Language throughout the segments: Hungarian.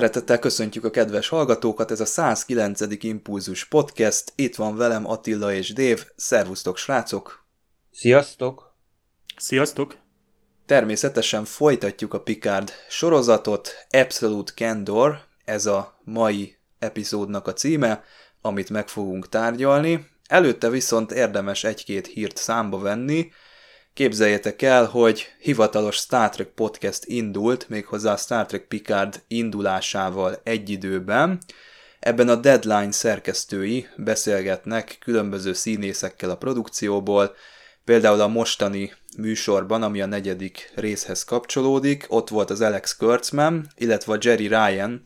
Szeretettel köszöntjük a kedves hallgatókat, ez a 109. Impulzus Podcast, itt van velem Attila és Dév, szervusztok srácok! Sziasztok! Sziasztok! Természetesen folytatjuk a Picard sorozatot, Absolute Candor, ez a mai epizódnak a címe, amit meg fogunk tárgyalni. Előtte viszont érdemes egy-két hírt számba venni, Képzeljétek el, hogy hivatalos Star Trek podcast indult, méghozzá a Star Trek Picard indulásával egy időben. Ebben a Deadline szerkesztői beszélgetnek különböző színészekkel a produkcióból, például a mostani műsorban, ami a negyedik részhez kapcsolódik, ott volt az Alex Kurtzman, illetve a Jerry Ryan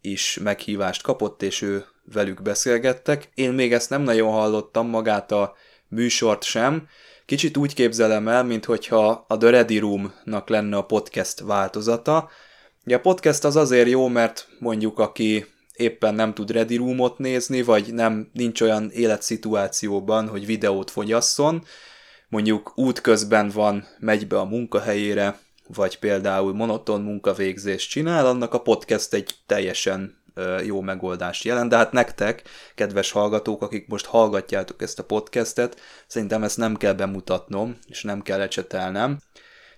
is meghívást kapott, és ő velük beszélgettek. Én még ezt nem nagyon hallottam, magát a műsort sem, Kicsit úgy képzelem el, mintha a The Ready Room-nak lenne a podcast változata. Ugye a podcast az azért jó, mert mondjuk aki éppen nem tud Ready Room-ot nézni, vagy nem nincs olyan életszituációban, hogy videót fogyasszon, mondjuk útközben van, megy be a munkahelyére, vagy például monoton munkavégzést csinál, annak a podcast egy teljesen jó megoldást jelent, de hát nektek, kedves hallgatók, akik most hallgatjátok ezt a podcastet, szerintem ezt nem kell bemutatnom, és nem kell ecsetelnem.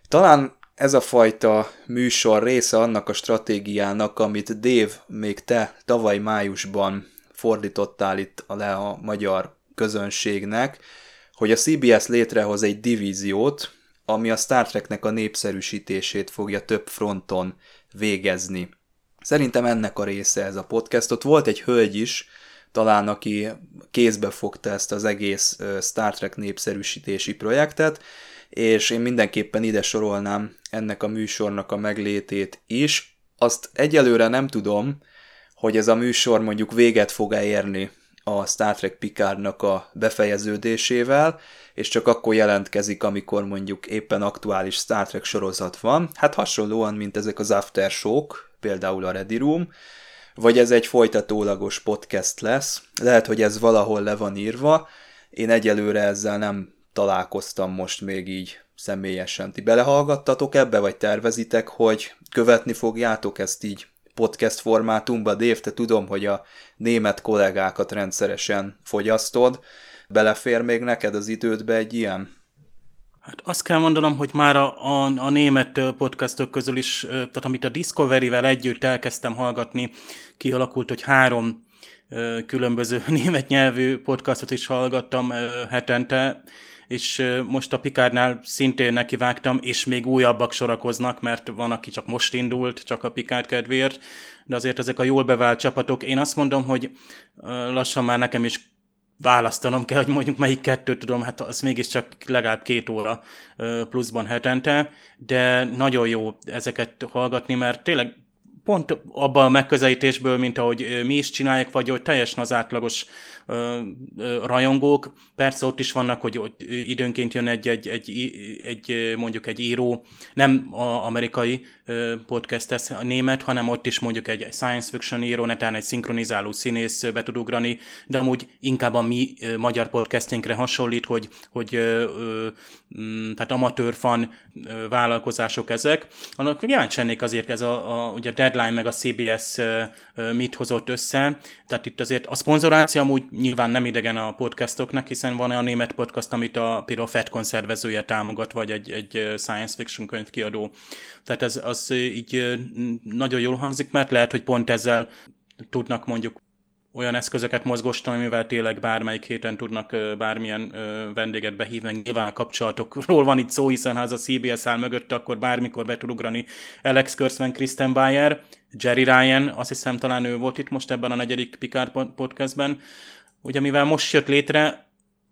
Talán ez a fajta műsor része annak a stratégiának, amit Dév még te tavaly májusban fordítottál itt le a magyar közönségnek, hogy a CBS létrehoz egy divíziót, ami a Star Treknek a népszerűsítését fogja több fronton végezni. Szerintem ennek a része ez a podcast. Ott volt egy hölgy is, talán aki kézbe fogta ezt az egész Star Trek népszerűsítési projektet, és én mindenképpen ide sorolnám ennek a műsornak a meglétét is. Azt egyelőre nem tudom, hogy ez a műsor mondjuk véget fog-e érni a Star Trek Picardnak a befejeződésével, és csak akkor jelentkezik, amikor mondjuk éppen aktuális Star Trek sorozat van. Hát hasonlóan, mint ezek az aftershow például a Ready Room, vagy ez egy folytatólagos podcast lesz. Lehet, hogy ez valahol le van írva. Én egyelőre ezzel nem találkoztam most még így személyesen. Ti belehallgattatok ebbe, vagy tervezitek, hogy követni fogjátok ezt így podcast formátumba? Dév, te tudom, hogy a német kollégákat rendszeresen fogyasztod. Belefér még neked az idődbe egy ilyen? Hát azt kell mondanom, hogy már a, a, a német podcastok közül is, tehát amit a Discovery-vel együtt elkezdtem hallgatni, kialakult, hogy három különböző német nyelvű podcastot is hallgattam hetente, és most a Pikárnál szintén nekivágtam, és még újabbak sorakoznak, mert van, aki csak most indult, csak a Pikár kedvéért, de azért ezek a jól bevált csapatok. Én azt mondom, hogy lassan már nekem is választanom kell, hogy mondjuk melyik kettőt tudom, hát az mégiscsak legalább két óra pluszban hetente, de nagyon jó ezeket hallgatni, mert tényleg pont abban a megközelítésből, mint ahogy mi is csináljuk, vagy hogy teljesen az átlagos rajongók. Persze ott is vannak, hogy ott időnként jön egy, egy, egy, egy mondjuk egy író, nem a amerikai podcast a német, hanem ott is mondjuk egy science fiction író, netán egy szinkronizáló színész be tud ugrani, de amúgy inkább a mi magyar podcastingre hasonlít, hogy, hogy mm, tehát amatőr fan vállalkozások ezek. Annak kíváncsi azért ez a, a, ugye a Deadline meg a CBS mit hozott össze, tehát itt azért a szponzoráció amúgy nyilván nem idegen a podcastoknak, hiszen van a német podcast, amit a például FedCon szervezője támogat, vagy egy, egy science fiction könyvkiadó. Tehát ez az így nagyon jól hangzik, mert lehet, hogy pont ezzel tudnak mondjuk olyan eszközöket mozgostam, amivel tényleg bármelyik héten tudnak bármilyen vendéget behívni. Nyilván kapcsolatokról van itt szó, hiszen ha az a CBS áll mögött, akkor bármikor be tud ugrani Alex Kurtzman, Kristen Bayer, Jerry Ryan, azt hiszem talán ő volt itt most ebben a negyedik Picard podcastben. Ugye mivel most jött létre,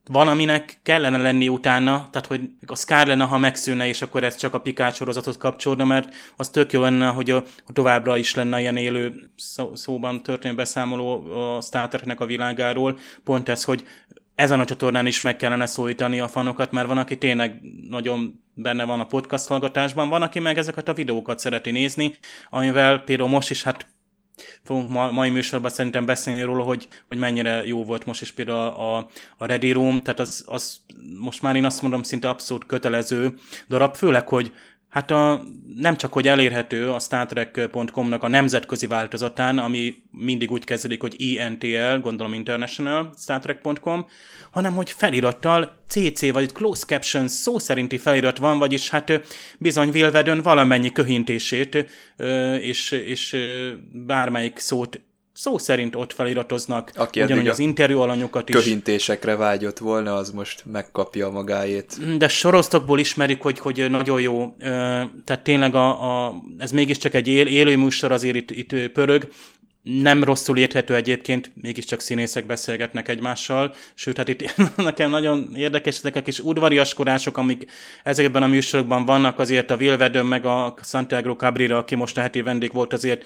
van, aminek kellene lenni utána, tehát hogy az kár lenne, ha megszűnne, és akkor ez csak a Picard sorozatot kapcsolna, mert az tök jó lenne, hogy a, továbbra is lenne ilyen élő szó, szóban történő beszámoló a Star Treknek a világáról. Pont ez, hogy ezen a csatornán is meg kellene szólítani a fanokat, mert van, aki tényleg nagyon benne van a podcast hallgatásban, van, aki meg ezeket a videókat szereti nézni, amivel például most is hát fogunk ma, mai műsorban szerintem beszélni róla, hogy, hogy mennyire jó volt most is például a, a, a Ready Room, tehát az, az most már én azt mondom szinte abszolút kötelező darab, főleg, hogy Hát a, nem csak, hogy elérhető a StarTrek.com-nak a nemzetközi változatán, ami mindig úgy kezdődik, hogy INTL, gondolom International, StarTrek.com, hanem hogy felirattal CC vagy Close Captions szó szerinti felirat van, vagyis hát bizony Vilvedön valamennyi köhintését és, és bármelyik szót szó szerint ott feliratoznak, Aki ugyanúgy az interjú alanyokat is. Köhintésekre vágyott volna, az most megkapja magáét. De sorosztokból ismerik, hogy, hogy nagyon jó, tehát tényleg a, a, ez mégiscsak egy él, élő műsor azért itt, itt pörög, nem rosszul érthető egyébként, mégiscsak színészek beszélgetnek egymással, sőt, hát itt nekem nagyon érdekes ezek a kis udvariaskodások, amik ezekben a műsorokban vannak, azért a Vilvedön meg a Santiago Cabrera, aki most a heti vendég volt, azért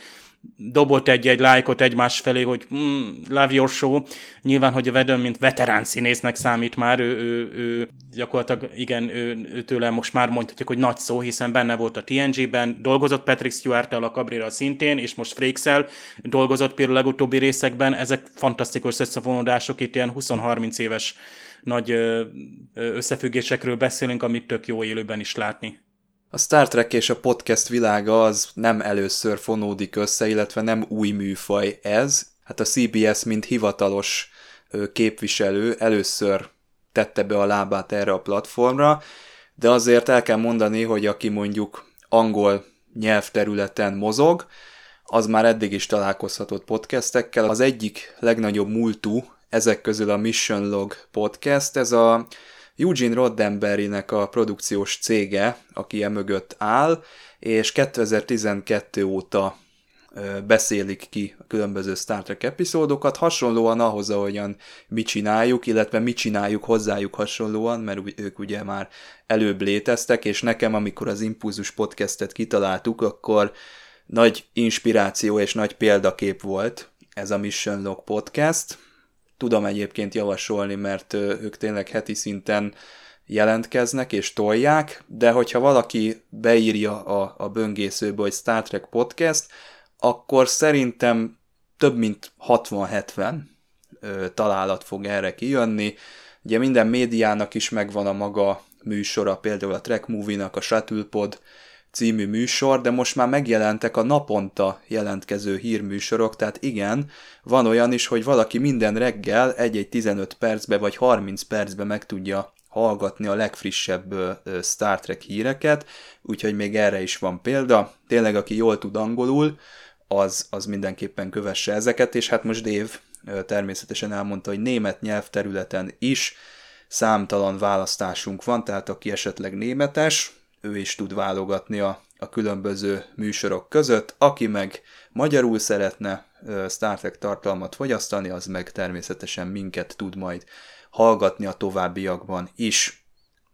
dobott egy-egy lájkot egymás felé, hogy mm, love your show. Nyilván, hogy a Vedön, mint veterán színésznek számít már, ő, ő, ő gyakorlatilag igen, ő, ő tőle most már mondhatjuk, hogy nagy szó, hiszen benne volt a TNG-ben, dolgozott Patrick stewart a Cabrera szintén, és most Frakesel dolgozott például a legutóbbi részekben. Ezek fantasztikus összefonódások, itt ilyen 20-30 éves nagy összefüggésekről beszélünk, amit tök jó élőben is látni. A Star Trek és a podcast világa az nem először fonódik össze, illetve nem új műfaj ez. Hát a CBS, mint hivatalos képviselő először tette be a lábát erre a platformra, de azért el kell mondani, hogy aki mondjuk angol nyelvterületen mozog, az már eddig is találkozhatott podcastekkel. Az egyik legnagyobb múltú ezek közül a Mission Log podcast, ez a Eugene Roddenberrynek a produkciós cége, aki mögött áll, és 2012 óta beszélik ki a különböző Star Trek epizódokat, hasonlóan ahhoz, ahogyan mi csináljuk, illetve mi csináljuk hozzájuk hasonlóan, mert ők ugye már előbb léteztek, és nekem, amikor az Impulzus podcastet kitaláltuk, akkor nagy inspiráció és nagy példakép volt ez a Mission Log podcast, tudom egyébként javasolni, mert ők tényleg heti szinten jelentkeznek és tolják, de hogyha valaki beírja a, a böngészőbe, hogy Star Trek Podcast, akkor szerintem több mint 60-70 találat fog erre kijönni. Ugye minden médiának is megvan a maga műsora, például a Trek Movie-nak a Shuttlepod című műsor, de most már megjelentek a naponta jelentkező hírműsorok, tehát igen, van olyan is, hogy valaki minden reggel egy-egy 15 percbe vagy 30 percbe meg tudja hallgatni a legfrissebb Star Trek híreket, úgyhogy még erre is van példa. Tényleg, aki jól tud angolul, az, az mindenképpen kövesse ezeket, és hát most Dave természetesen elmondta, hogy német nyelvterületen is számtalan választásunk van, tehát aki esetleg németes, ő is tud válogatni a, a különböző műsorok között. Aki meg magyarul szeretne Star Trek tartalmat fogyasztani, az meg természetesen minket tud majd hallgatni a továbbiakban is.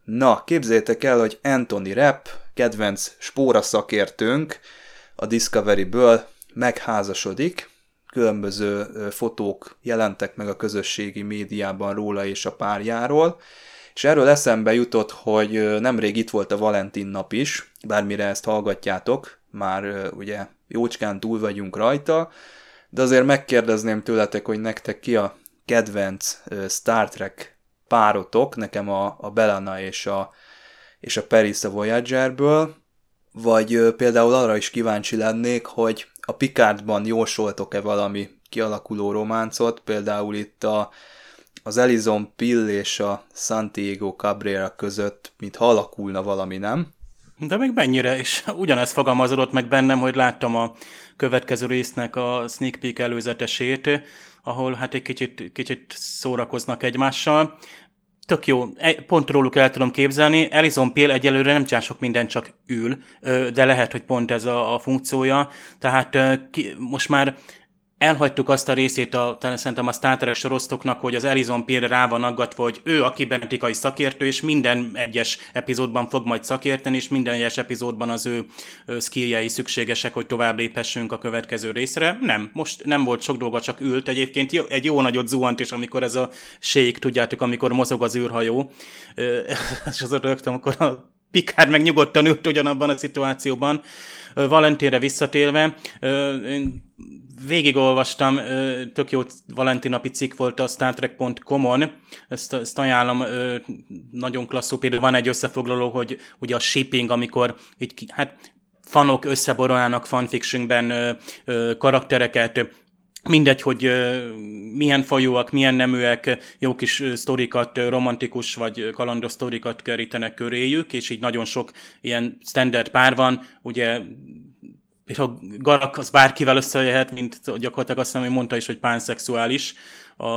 Na, képzétek el, hogy Anthony Rapp, kedvenc spóra szakértőnk a Discovery-ből megházasodik, különböző fotók jelentek meg a közösségi médiában róla és a párjáról, és erről eszembe jutott, hogy nemrég itt volt a Valentin nap is, bármire ezt hallgatjátok, már ugye jócskán túl vagyunk rajta, de azért megkérdezném tőletek, hogy nektek ki a kedvenc Star Trek párotok, nekem a, a Belana és a, és a Paris a Voyagerből, vagy például arra is kíváncsi lennék, hogy a Picardban jósoltok-e valami kialakuló románcot, például itt a az Elizon Pill és a Santiago Cabrera között, mint alakulna valami, nem? De még mennyire, és ugyanezt fogalmazódott meg bennem, hogy láttam a következő résznek a sneak peek előzetesét, ahol hát egy kicsit, kicsit szórakoznak egymással. Tök jó, e, pont róluk el tudom képzelni. Alison Peel egyelőre nem csinál sok mindent, csak ül, de lehet, hogy pont ez a, a funkciója. Tehát most már elhagytuk azt a részét a, szerintem a Star Trek hogy az Elizon Pierre rá van aggatva, hogy ő a kibernetikai szakértő, és minden egyes epizódban fog majd szakérteni, és minden egyes epizódban az ő skilljei szükségesek, hogy tovább léphessünk a következő részre. Nem, most nem volt sok dolga, csak ült. Egyébként egy jó nagyot zuhant is, amikor ez a sék, tudjátok, amikor mozog az űrhajó, és az rögtön, amikor a Picard meg nyugodtan ült ugyanabban a szituációban. Valentinre visszatérve, én végigolvastam, tök jó valentinapi cikk volt a Star Trek.com-on, ezt, ezt ajánlom, nagyon klasszú, például van egy összefoglaló, hogy ugye a shipping, amikor így, hát fanok összeborolnának fanfictionben karaktereket, mindegy, hogy milyen fajúak, milyen neműek, jó kis sztorikat, romantikus vagy kalandos sztorikat kerítenek köréjük, és így nagyon sok ilyen standard pár van, ugye és a Garak az bárkivel összejöhet, mint gyakorlatilag azt hiszem, hogy mondta is, hogy pánszexuális, a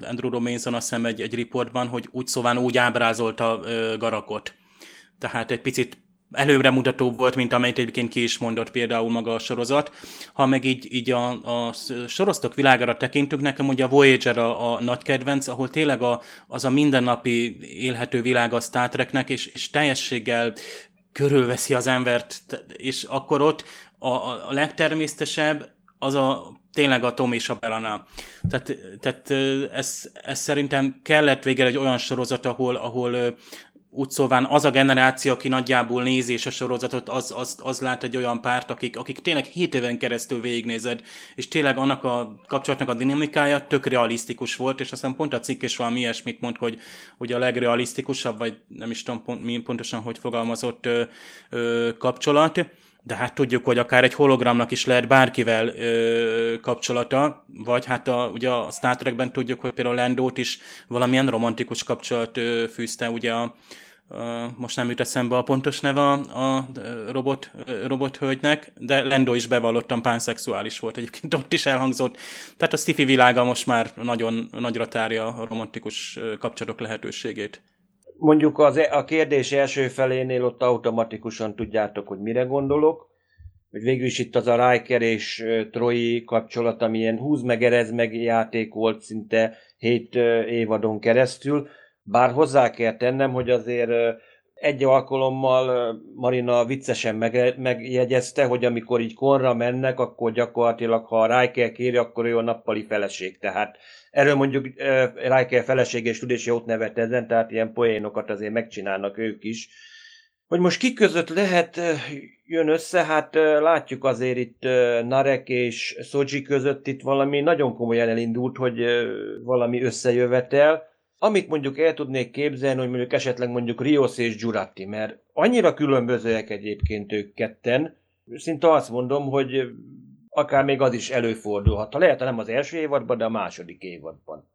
Andrew Romainson azt hiszem egy, egy riportban, hogy úgy szóval úgy ábrázolta Garakot. Tehát egy picit előre mutató volt, mint amelyet egyébként ki is mondott például maga a sorozat. Ha meg így, így a, a sorosztok világára tekintünk, nekem ugye a Voyager a, a nagy kedvenc, ahol tényleg a, az a mindennapi élhető világ a Star Treknek, és, és teljességgel körülveszi az embert, és akkor ott a, a legtermészetesebb az a tényleg a Tom és a Belana. Tehát, tehát ez, ez szerintem kellett végre egy olyan sorozat, ahol, ahol úgy szóván az a generáció, aki nagyjából nézi és a sorozatot, az, az, az lát egy olyan párt, akik, akik tényleg 7 éven keresztül végignézed, és tényleg annak a kapcsolatnak a dinamikája tök realisztikus volt, és aztán pont a cikk is valami ilyesmit mond, hogy, hogy a legrealisztikusabb, vagy nem is tudom pont, mi pontosan, hogy fogalmazott ö, ö, kapcsolat, de hát tudjuk, hogy akár egy hologramnak is lehet bárkivel ö, kapcsolata, vagy hát a, ugye a Star Trekben tudjuk, hogy például Landót is valamilyen romantikus kapcsolat ö, fűzte ugye a, most nem jut eszembe a pontos neve a, a robot, robothölgynek, de Lendo is bevallottan pánszexuális volt, egyébként ott is elhangzott. Tehát a Stiffy világa most már nagyon nagyra tárja a romantikus kapcsolatok lehetőségét. Mondjuk az, e, a kérdés első felénél ott automatikusan tudjátok, hogy mire gondolok, hogy végül is itt az a Riker és Troy kapcsolat, ami ilyen húz meg, erez meg játék volt szinte hét évadon keresztül, bár hozzá kell tennem, hogy azért egy alkalommal Marina viccesen megjegyezte, hogy amikor így konra mennek, akkor gyakorlatilag, ha a kéri, akkor ő a nappali feleség. Tehát erről mondjuk Riker felesége és tudési jót nevet ezen, tehát ilyen poénokat azért megcsinálnak ők is. Hogy most ki között lehet jön össze, hát látjuk azért itt Narek és Soji között itt valami nagyon komolyan elindult, hogy valami összejövetel amit mondjuk el tudnék képzelni, hogy mondjuk esetleg mondjuk Rios és Giuratti, mert annyira különbözőek egyébként ők ketten, szinte azt mondom, hogy akár még az is előfordulhat. Ha lehet, nem az első évadban, de a második évadban.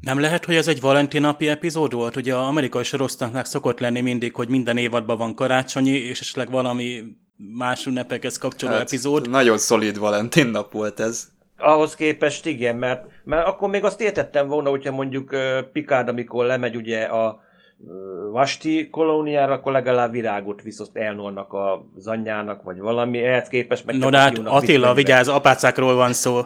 Nem lehet, hogy ez egy valentinapi epizód volt? Ugye az amerikai sorosztatnak szokott lenni mindig, hogy minden évadban van karácsonyi, és esetleg valami más ünnepekhez kapcsoló hát, epizód. Nagyon szolid Valentin nap volt ez. Ahhoz képest igen, mert, mert akkor még azt értettem volna, hogyha mondjuk Picard, amikor lemegy ugye a Vasti kolóniára, akkor legalább virágot visz Elnornak az anyjának, vagy valami, ehhez képest meg... No, de hát Attila, vigyázz, apácákról van szó.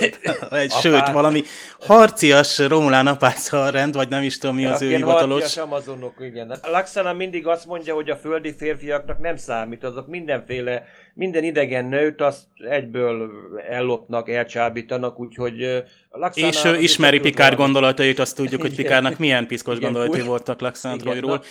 Sőt, valami harcias Romulán apáca rend, vagy nem is tudom mi az ő hivatalos. Harcias amazonok, igen. Laxana mindig azt mondja, hogy a földi férfiaknak nem számít, azok mindenféle, minden idegen nőt azt egyből ellopnak, elcsábítanak, úgyhogy Laxana És ő ismeri Pikár gondolatait, azt tudjuk, hogy Pikárnak milyen piszkos gondolatai voltak Laxandroidról.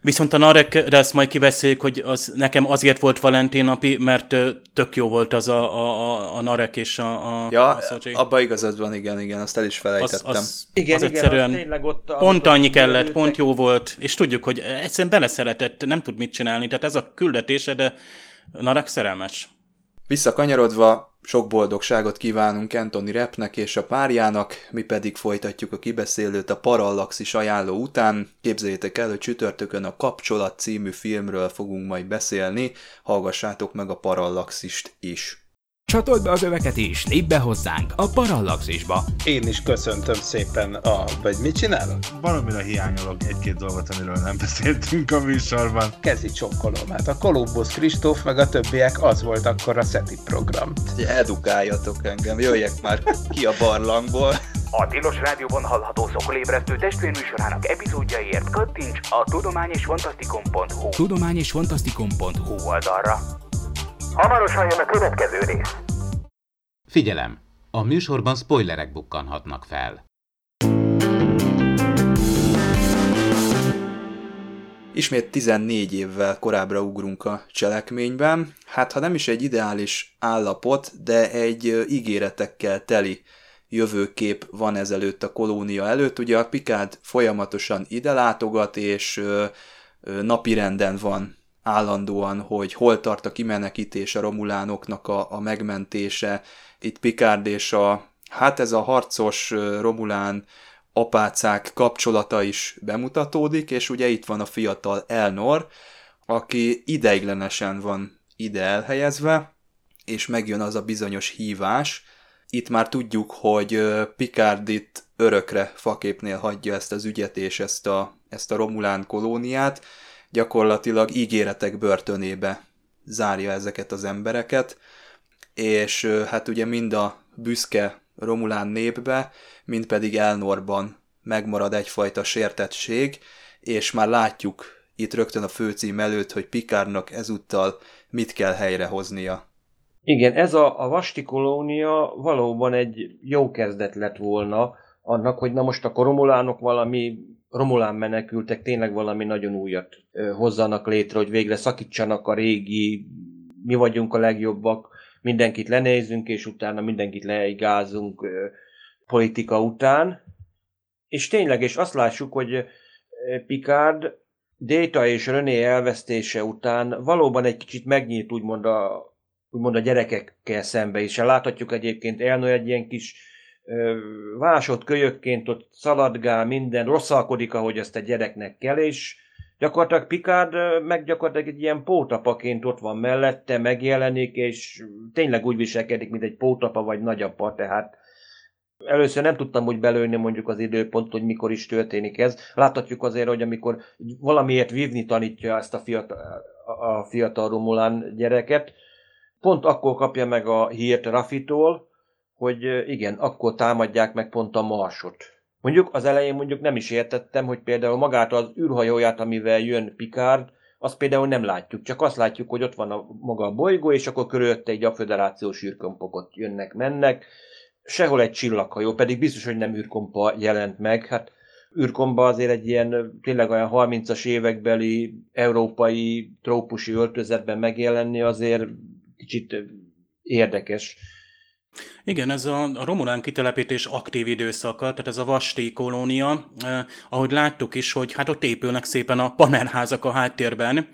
Viszont a Narekre ezt majd kibeszéljük, hogy az, nekem azért volt Valentin napi, mert tök jó volt az a, a, a Narek és a, a Ja, a abba igazad van, igen, igen, azt el is felejtettem. Az, az, igen, az igen, egyszerűen az ott, pont annyi kellett, pont jó volt, és tudjuk, hogy egyszerűen beleszeretett, nem tud mit csinálni, tehát ez a küldetése, de Narek szerelmes. Visszakanyarodva, Sok boldogságot kívánunk Anthony Repnek és a párjának, mi pedig folytatjuk a kibeszélőt a Parallaxis ajánló után. Képzeljétek el, hogy csütörtökön a Kapcsolat című filmről fogunk majd beszélni, hallgassátok meg a Parallaxist is. Csatold be az öveket és lépj be hozzánk a Parallaxisba. Én is köszöntöm szépen a... Vagy mit csinálok? Valamire hiányolok egy-két dolgot, amiről nem beszéltünk a műsorban. Kezi csokkolom. Hát a Kolumbusz Kristóf meg a többiek az volt akkor a SETI program. Edukáljatok engem, jöjjek már ki a barlangból. A Tilos Rádióban hallható szokolébresztő testvérműsorának epizódjaiért kattints a tudományosfantasztikum.hu tudományosfantasztikum.hu oldalra. Hamarosan jön a következő rész. Figyelem! A műsorban spoilerek bukkanhatnak fel. Ismét 14 évvel korábbra ugrunk a cselekményben. Hát ha nem is egy ideális állapot, de egy ígéretekkel teli jövőkép van ezelőtt a kolónia előtt. Ugye a Pikád folyamatosan ide látogat, és napirenden van állandóan, hogy hol tart a kimenekítés a romulánoknak a, a megmentése. Itt Picard és a, hát ez a harcos romulán apácák kapcsolata is bemutatódik, és ugye itt van a fiatal Elnor, aki ideiglenesen van ide elhelyezve, és megjön az a bizonyos hívás. Itt már tudjuk, hogy Picard itt örökre faképnél hagyja ezt az ügyet és ezt a, ezt a Romulán kolóniát, gyakorlatilag ígéretek börtönébe zárja ezeket az embereket, és hát ugye mind a büszke Romulán népbe, mind pedig Elnorban megmarad egyfajta sértettség, és már látjuk itt rögtön a főcím előtt, hogy Pikárnak ezúttal mit kell helyrehoznia. Igen, ez a, a Vasti kolónia valóban egy jó kezdet lett volna annak, hogy na most a romulánok valami Romulán menekültek tényleg valami nagyon újat hozzanak létre, hogy végre szakítsanak a régi, mi vagyunk a legjobbak, mindenkit lenézünk, és utána mindenkit leigázunk politika után. És tényleg, és azt lássuk, hogy Picard Data és René elvesztése után valóban egy kicsit megnyílt úgymond a, úgymond a gyerekekkel szembe is. Láthatjuk egyébként Elnő egy ilyen kis vásott kölyökként ott szaladgál, minden, rosszalkodik, ahogy ezt a gyereknek kell, és gyakorlatilag Picard meg gyakorlatilag egy ilyen pótapaként ott van mellette, megjelenik, és tényleg úgy viselkedik, mint egy pótapa vagy nagyapa, tehát Először nem tudtam úgy belőni mondjuk az időpont, hogy mikor is történik ez. Láthatjuk azért, hogy amikor valamiért vívni tanítja ezt a fiatal, a fiatal Romulán gyereket, pont akkor kapja meg a hírt Rafitól, hogy igen, akkor támadják meg pont a marsot. Mondjuk az elején mondjuk nem is értettem, hogy például magát az űrhajóját, amivel jön Picard, azt például nem látjuk, csak azt látjuk, hogy ott van a maga a bolygó, és akkor körülötte egy a föderációs űrkompok jönnek, mennek. Sehol egy csillaghajó, pedig biztos, hogy nem űrkompa jelent meg. Hát űrkomba azért egy ilyen tényleg olyan 30-as évekbeli európai trópusi öltözetben megjelenni azért kicsit érdekes. Igen, ez a, a Romulán kitelepítés aktív időszaka, tehát ez a Vasti kolónia, eh, ahogy láttuk is, hogy hát ott épülnek szépen a panelházak a háttérben,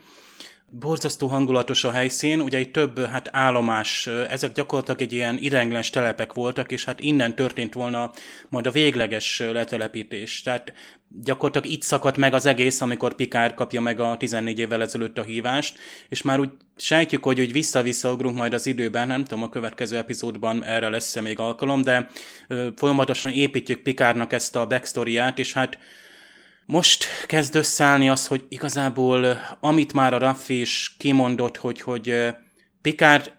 Borzasztó hangulatos a helyszín, ugye egy több hát állomás, ezek gyakorlatilag egy ilyen iránylenes telepek voltak, és hát innen történt volna majd a végleges letelepítés. Tehát gyakorlatilag itt szakadt meg az egész, amikor Pikár kapja meg a 14 évvel ezelőtt a hívást, és már úgy sejtjük, hogy úgy vissza-visszaugrunk majd az időben, nem tudom, a következő epizódban erre lesz még alkalom, de folyamatosan építjük Pikárnak ezt a backstoryát, és hát most kezd összeállni az, hogy igazából amit már a Raffi is kimondott, hogy, hogy Picard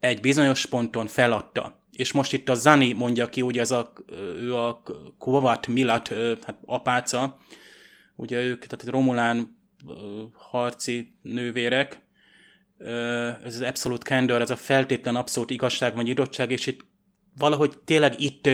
egy bizonyos ponton feladta. És most itt a Zani mondja ki, ugye ez a, ő a Kovat Milat, hát apáca, ugye ők, tehát Romulán harci nővérek, ez az abszolút candor, ez a feltétlen abszolút igazság vagy idottság, és itt valahogy tényleg itt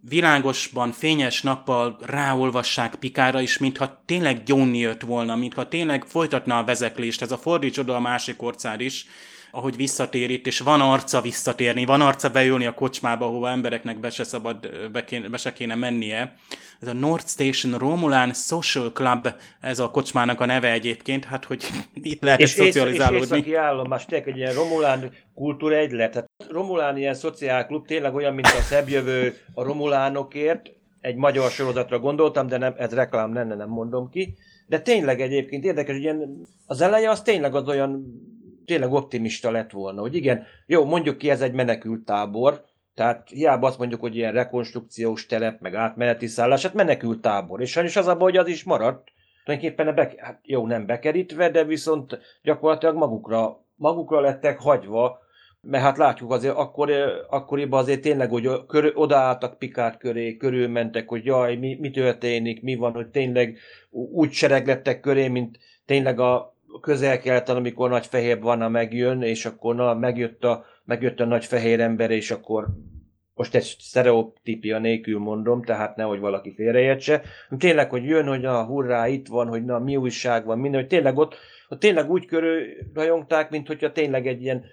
világosban, fényes nappal ráolvassák Pikára is, mintha tényleg gyónni jött volna, mintha tényleg folytatna a vezeklést, ez a fordíts oda a másik orcád is, ahogy visszatér itt, és van arca visszatérni, van arca beülni a kocsmába, ahova embereknek be se szabad, be, kéne, be se kéne mennie. Ez a North Station Romulán Social Club, ez a kocsmának a neve egyébként, hát hogy itt lehet és szocializálódni. És északi állomás, tényleg egy ilyen Romulán kultúra egylet. Tehát Romulán ilyen szociálklub tényleg olyan, mint a szebbjövő a Romulánokért, egy magyar sorozatra gondoltam, de nem, ez reklám lenne, nem mondom ki. De tényleg egyébként érdekes, hogy ilyen, az eleje az tényleg az olyan, tényleg optimista lett volna, hogy igen, jó, mondjuk ki, ez egy menekült tábor, tehát hiába azt mondjuk, hogy ilyen rekonstrukciós telep, meg átmeneti szállás, hát menekült tábor. És sajnos az a baj, hogy az is maradt. Tulajdonképpen be, hát jó, nem bekerítve, de viszont gyakorlatilag magukra, magukra lettek hagyva, mert hát látjuk azért, akkor, akkoriban azért tényleg, hogy kör, odaálltak Pikát köré, körülmentek, hogy jaj, mi, mi történik, mi van, hogy tényleg úgy sereglettek köré, mint tényleg a közel-keleten, amikor nagy fehér vanna megjön, és akkor na, megjött, a, megjött a nagy fehér ember, és akkor most egy sztereotípia nélkül mondom, tehát nehogy valaki félreértse. Tényleg, hogy jön, hogy a hurrá, itt van, hogy na, mi újság van, minden, hogy tényleg ott, ott tényleg úgy körül rajongták, mint hogyha tényleg egy ilyen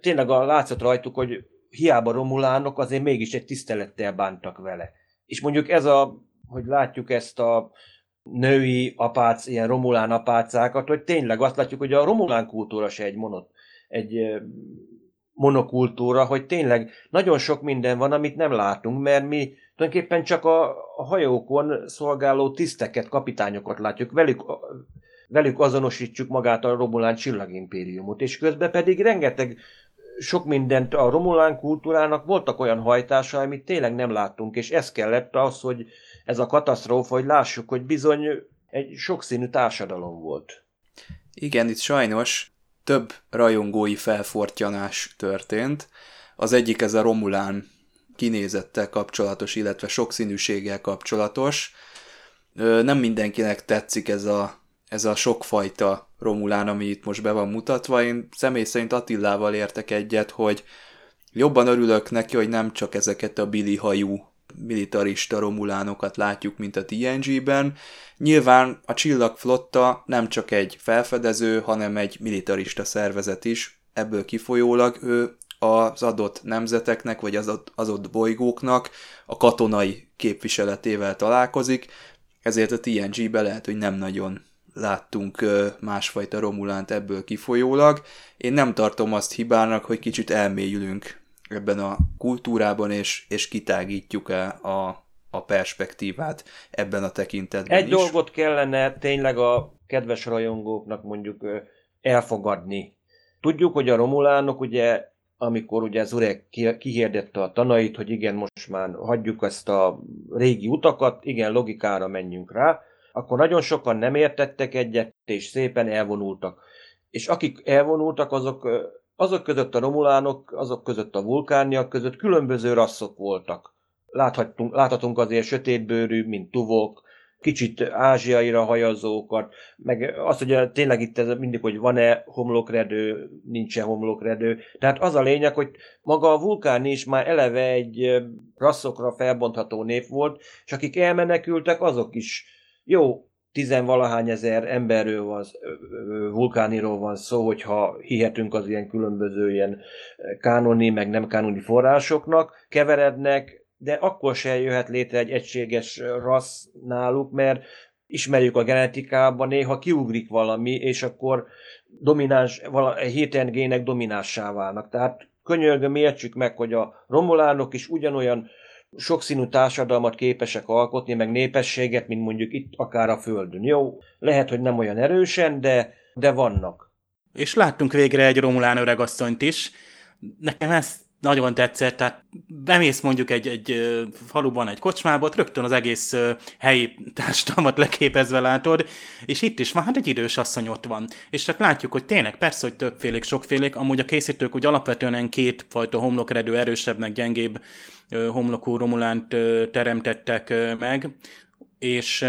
tényleg a látszott rajtuk, hogy hiába romulánok, azért mégis egy tisztelettel bántak vele. És mondjuk ez a, hogy látjuk ezt a női apác, ilyen romulán apácákat, hogy tényleg azt látjuk, hogy a romulán kultúra se egy monot, egy monokultúra, hogy tényleg nagyon sok minden van, amit nem látunk, mert mi tulajdonképpen csak a, hajókon szolgáló tiszteket, kapitányokat látjuk, velük, velük azonosítsuk magát a Romulán csillagimpériumot, és közben pedig rengeteg sok mindent a romulán kultúrának voltak olyan hajtása, amit tényleg nem láttunk, és ez kellett az, hogy ez a katasztrófa, hogy lássuk, hogy bizony egy sokszínű társadalom volt. Igen, itt sajnos több rajongói felfortyanás történt. Az egyik ez a Romulán kinézettel kapcsolatos, illetve sokszínűséggel kapcsolatos. Nem mindenkinek tetszik ez a, ez a sokfajta Romulán, ami itt most be van mutatva. Én személy szerint Attillával értek egyet, hogy jobban örülök neki, hogy nem csak ezeket a Billy hajú militarista romulánokat látjuk, mint a TNG-ben. Nyilván a csillagflotta nem csak egy felfedező, hanem egy militarista szervezet is, ebből kifolyólag ő az adott nemzeteknek, vagy az adott, az adott bolygóknak a katonai képviseletével találkozik, ezért a TNG-be lehet, hogy nem nagyon láttunk másfajta Romulánt ebből kifolyólag. Én nem tartom azt hibának, hogy kicsit elmélyülünk ebben a kultúrában, és, és kitágítjuk -e a, a perspektívát ebben a tekintetben Egy is. dolgot kellene tényleg a kedves rajongóknak mondjuk elfogadni. Tudjuk, hogy a romulánok ugye amikor ugye Zurek kihirdette a tanait, hogy igen, most már hagyjuk ezt a régi utakat, igen, logikára menjünk rá, akkor nagyon sokan nem értettek egyet, és szépen elvonultak. És akik elvonultak, azok, azok között a romulánok, azok között a vulkániak között különböző rasszok voltak. Láthatunk, láthatunk azért sötétbőrű, mint tuvok, kicsit ázsiaira hajazókat, meg az, hogy tényleg itt ez mindig, hogy van-e homlokredő, nincs-e homlokredő. Tehát az a lényeg, hogy maga a vulkán is már eleve egy rasszokra felbontható nép volt, és akik elmenekültek, azok is jó, tizenvalahány ezer emberről van, vulkániról van szó, hogyha hihetünk az ilyen különböző ilyen kánoni, meg nem kánoni forrásoknak, keverednek, de akkor se jöhet létre egy egységes rassz náluk, mert ismerjük a genetikában, néha kiugrik valami, és akkor domináns, héten gének dominássá válnak. Tehát könyörgöm, értsük meg, hogy a romulánok is ugyanolyan sokszínű társadalmat képesek alkotni, meg népességet, mint mondjuk itt akár a Földön. Jó, lehet, hogy nem olyan erősen, de, de vannak. És láttunk végre egy romulán öregasszonyt is. Nekem ez nagyon tetszett, tehát bemész mondjuk egy, egy faluban, egy kocsmába, ott rögtön az egész helyi társadalmat leképezve látod, és itt is van, hát egy idős asszony ott van. És csak látjuk, hogy tényleg persze, hogy többfélék, sokfélék, amúgy a készítők úgy alapvetően kétfajta homlokredő, erősebbnek, gyengébb homlokú romulánt teremtettek meg, és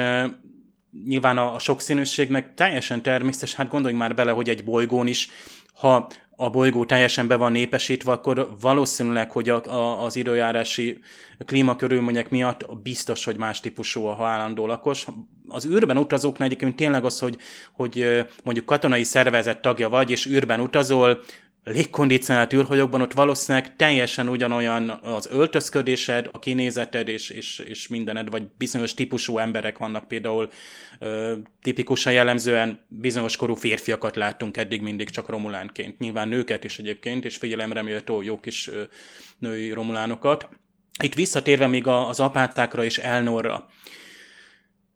nyilván a, a sokszínűségnek teljesen természetes, hát gondoljunk már bele, hogy egy bolygón is, ha a bolygó teljesen be van népesítve, akkor valószínűleg, hogy a, a, az időjárási klímakörülmények miatt biztos, hogy más típusú a állandó lakos. Az űrben utazóknál egyébként tényleg az, hogy, hogy mondjuk katonai szervezet tagja vagy, és űrben utazol, légkondicionált űrhajókban ott valószínűleg teljesen ugyanolyan az öltözködésed, a kinézeted és, és, és mindened, vagy bizonyos típusú emberek vannak például ö, tipikusan jellemzően bizonyos korú férfiakat láttunk eddig mindig csak romulánként. Nyilván nőket is egyébként, és figyelemre méltó jó kis ö, női romulánokat. Itt visszatérve még az apátákra és Elnorra.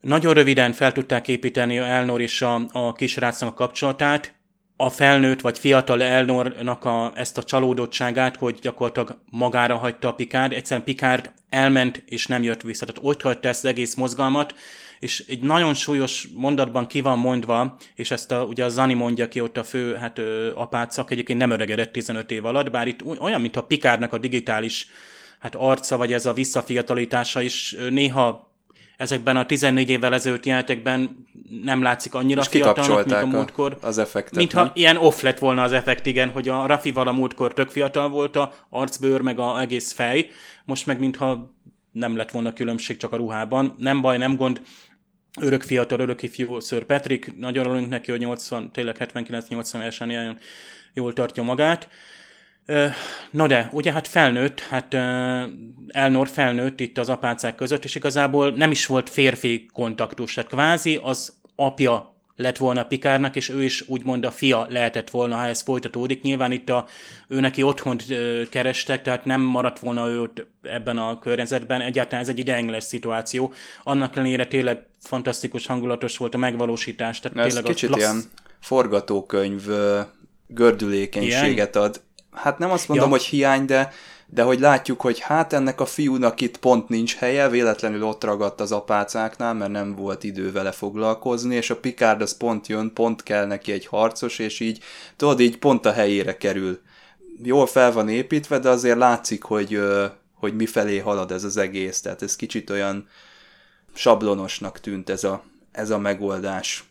Nagyon röviden fel tudták építeni Elnor és a, a kisrácnak a kapcsolatát, a felnőtt vagy fiatal Elnornak a, ezt a csalódottságát, hogy gyakorlatilag magára hagyta a Pikár, egyszerűen Pikár elment és nem jött vissza. Tehát ott hagyta ezt az egész mozgalmat, és egy nagyon súlyos mondatban ki van mondva, és ezt a, ugye a Zani mondja ki ott a fő hát, apácak, egyébként nem öregedett 15 év alatt, bár itt olyan, mint a Pikárnak a digitális hát arca, vagy ez a visszafiatalítása is néha ezekben a 14 évvel ezelőtt jelentekben nem látszik annyira És fiatalnak, mint a múltkor. az effektet, Mintha nem? ilyen off lett volna az effekt, igen, hogy a Rafival a múltkor tök fiatal volt a arcbőr, meg a egész fej, most meg mintha nem lett volna különbség csak a ruhában. Nem baj, nem gond, örök fiatal, örök ifjú Sir Patrick, nagyon örülünk neki, hogy 80, tényleg 79-80 évesen ilyen jól tartja magát. Na de, ugye hát felnőtt, hát Elnor felnőtt itt az apácák között, és igazából nem is volt férfi kontaktus, tehát kvázi az apja lett volna Pikárnak, és ő is úgymond a fia lehetett volna, ha ez folytatódik. Nyilván itt a, ő neki otthont kerestek, tehát nem maradt volna ő ebben a környezetben. Egyáltalán ez egy ideiglenes szituáció. Annak ellenére tényleg fantasztikus, hangulatos volt a megvalósítás. Tehát Ez tényleg a kicsit klassz- ilyen forgatókönyv gördülékenységet ad. Hát nem azt mondom, Ja. hogy hiány, de, de hogy látjuk, hogy hát ennek a fiúnak itt pont nincs helye, véletlenül ott ragadt az apácáknál, mert nem volt idő vele foglalkozni, és a Picard az pont jön, pont kell neki egy harcos, és így, tudod, így pont a helyére kerül. Jól fel van építve, de azért látszik, hogy, hogy mifelé halad ez az egész, tehát ez kicsit olyan sablonosnak tűnt ez a, ez a megoldás.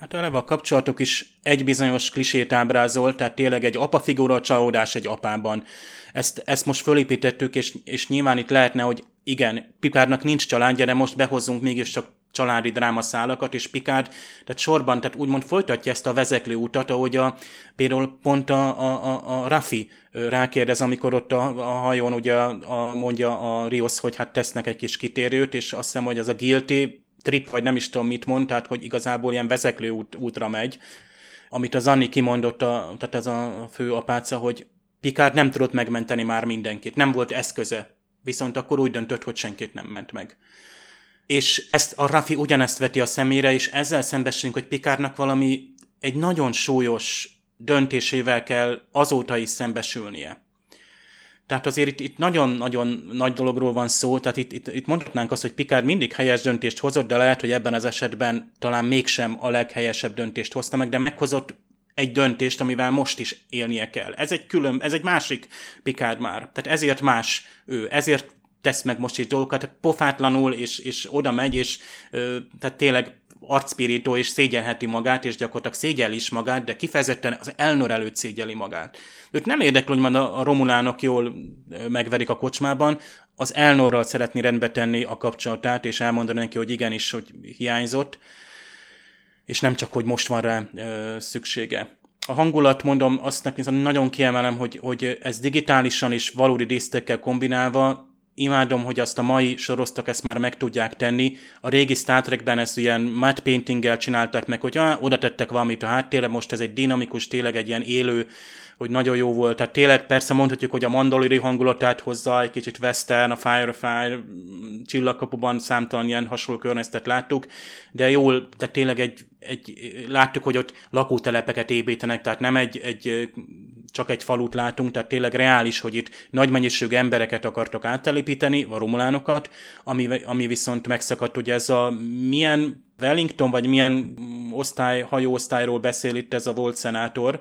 Hát eleve a kapcsolatok is egy bizonyos klisét ábrázol, tehát tényleg egy apa figura csalódás egy apában. Ezt, ezt most fölépítettük, és, és nyilván itt lehetne, hogy igen, Pikárnak nincs családja, de most behozzunk mégiscsak családi drámaszálakat, és Pikárd, tehát sorban, tehát úgymond folytatja ezt a vezeklő utat, ahogy a, például pont a, a, a, Rafi rákérdez, amikor ott a, a hajón ugye a, mondja a Rios, hogy hát tesznek egy kis kitérőt, és azt hiszem, hogy az a guilty trip, vagy nem is tudom mit mond, tehát hogy igazából ilyen vezeklő út, útra megy, amit az Anni kimondott, a, tehát ez a fő apáca, hogy Picard nem tudott megmenteni már mindenkit, nem volt eszköze, viszont akkor úgy döntött, hogy senkit nem ment meg. És ezt a Rafi ugyanezt veti a szemére, és ezzel szembesülünk, hogy Picardnak valami egy nagyon súlyos döntésével kell azóta is szembesülnie. Tehát azért itt, itt nagyon-nagyon nagy dologról van szó, tehát itt, itt, itt mondhatnánk azt, hogy Picard mindig helyes döntést hozott, de lehet, hogy ebben az esetben talán mégsem a leghelyesebb döntést hozta meg, de meghozott egy döntést, amivel most is élnie kell. Ez egy külön, ez egy másik Picard már. Tehát ezért más ő, ezért tesz meg most is dolgokat, pofátlanul, és, és oda megy, és ö, tehát tényleg arcpirító, és szégyenheti magát, és gyakorlatilag szégyel is magát, de kifejezetten az Elnor előtt szégyeli magát. Őt nem érdekli, hogy majd a, romulánok jól megverik a kocsmában, az Elnorral szeretni rendbe tenni a kapcsolatát, és elmondani neki, hogy igenis, hogy hiányzott, és nem csak, hogy most van rá ö, szüksége. A hangulat, mondom, azt nekem nagyon kiemelem, hogy, hogy ez digitálisan és valódi dísztekkel kombinálva, imádom, hogy azt a mai soroztak ezt már meg tudják tenni. A régi Star Trekben ezt ilyen matte paintinggel csinálták meg, hogy ah, oda tettek valamit a háttérre, most ez egy dinamikus, tényleg egy ilyen élő, hogy nagyon jó volt. Tehát tényleg persze mondhatjuk, hogy a mandalori hangulatát hozza, egy kicsit western, a Firefly csillagkapuban számtalan ilyen hasonló környezetet láttuk, de jól, tehát tényleg egy, egy, láttuk, hogy ott lakótelepeket építenek, tehát nem egy, egy, csak egy falut látunk, tehát tényleg reális, hogy itt nagy mennyiségű embereket akartak áttelepíteni, a romulánokat, ami, ami viszont megszakadt, hogy ez a milyen Wellington, vagy milyen osztály, hajóosztályról beszél itt ez a volt szenátor,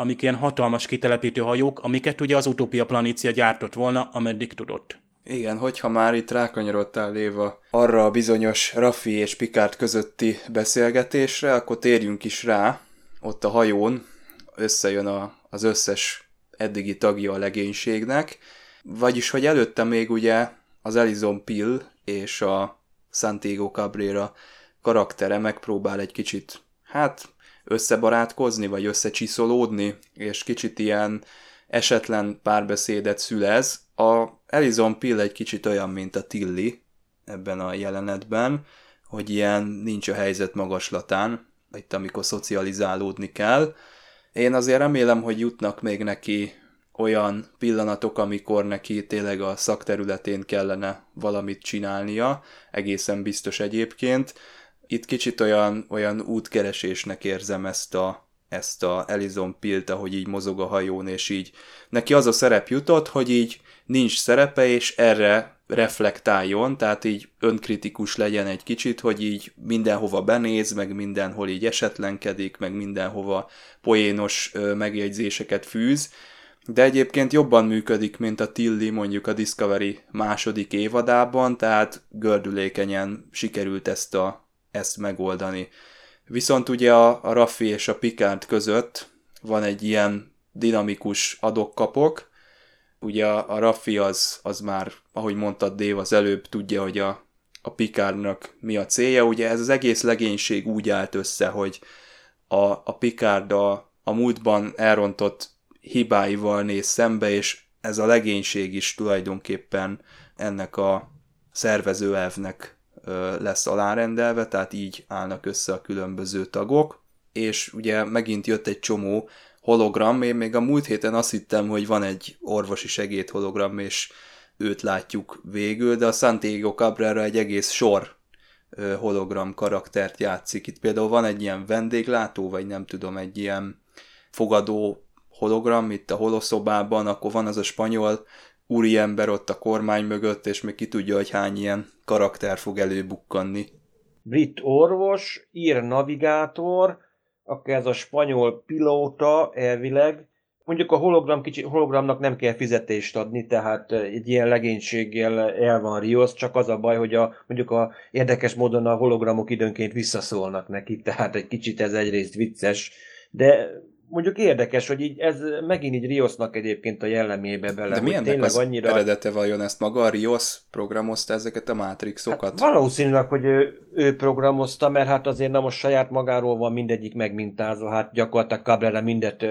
amik ilyen hatalmas kitelepítő hajók, amiket ugye az Utopia Planícia gyártott volna, ameddig tudott. Igen, hogyha már itt rákanyarodtál Léva arra a bizonyos Raffi és Picard közötti beszélgetésre, akkor térjünk is rá. Ott a hajón összejön a, az összes eddigi tagja a legénységnek, vagyis, hogy előtte még ugye az Elizon Pill és a Santiago Cabrera karaktere megpróbál egy kicsit, hát összebarátkozni, vagy összecsiszolódni, és kicsit ilyen esetlen párbeszédet szülez. A Elizon Pill egy kicsit olyan, mint a Tilly ebben a jelenetben, hogy ilyen nincs a helyzet magaslatán, itt amikor szocializálódni kell. Én azért remélem, hogy jutnak még neki olyan pillanatok, amikor neki tényleg a szakterületén kellene valamit csinálnia, egészen biztos egyébként. Itt kicsit olyan, olyan útkeresésnek érzem ezt a, ezt a Elizon Pilt, ahogy így mozog a hajón, és így neki az a szerep jutott, hogy így nincs szerepe, és erre reflektáljon, tehát így önkritikus legyen egy kicsit, hogy így mindenhova benéz, meg mindenhol így esetlenkedik, meg mindenhova poénos megjegyzéseket fűz, de egyébként jobban működik, mint a Tilly mondjuk a Discovery második évadában, tehát gördülékenyen sikerült ezt, a, ezt megoldani. Viszont ugye a, a Raffi és a Picard között van egy ilyen dinamikus adokkapok, ugye a, a Raffi az, az már, ahogy mondtad Dév az előbb, tudja, hogy a, a Picardnak mi a célja. Ugye ez az egész legénység úgy állt össze, hogy a, a Picard a, a múltban elrontott hibáival néz szembe, és ez a legénység is tulajdonképpen ennek a szervező elvnek lesz alárendelve, tehát így állnak össze a különböző tagok, és ugye megint jött egy csomó hologram, én még a múlt héten azt hittem, hogy van egy orvosi segéd hologram, és őt látjuk végül, de a Santiago Cabrera egy egész sor hologram karaktert játszik. Itt például van egy ilyen vendéglátó, vagy nem tudom, egy ilyen fogadó hologram itt a holoszobában, akkor van az a spanyol úriember ott a kormány mögött, és még ki tudja, hogy hány ilyen karakter fog előbukkanni. Brit orvos, ír navigátor, akkor ez a spanyol pilóta elvileg, mondjuk a hologram kicsi, hologramnak nem kell fizetést adni, tehát egy ilyen legénységgel el van Rios, csak az a baj, hogy a, mondjuk a érdekes módon a hologramok időnként visszaszólnak neki, tehát egy kicsit ez egyrészt vicces, de mondjuk érdekes, hogy így ez megint így Riosnak egyébként a jellemébe bele. De milyennek az annyira... eredete vajon ezt maga a Rios programozta ezeket a Matrixokat? Hát valószínűleg, hogy ő, ő programozta, mert hát azért nem most saját magáról van mindegyik megmintázva, hát gyakorlatilag Cabrera mindet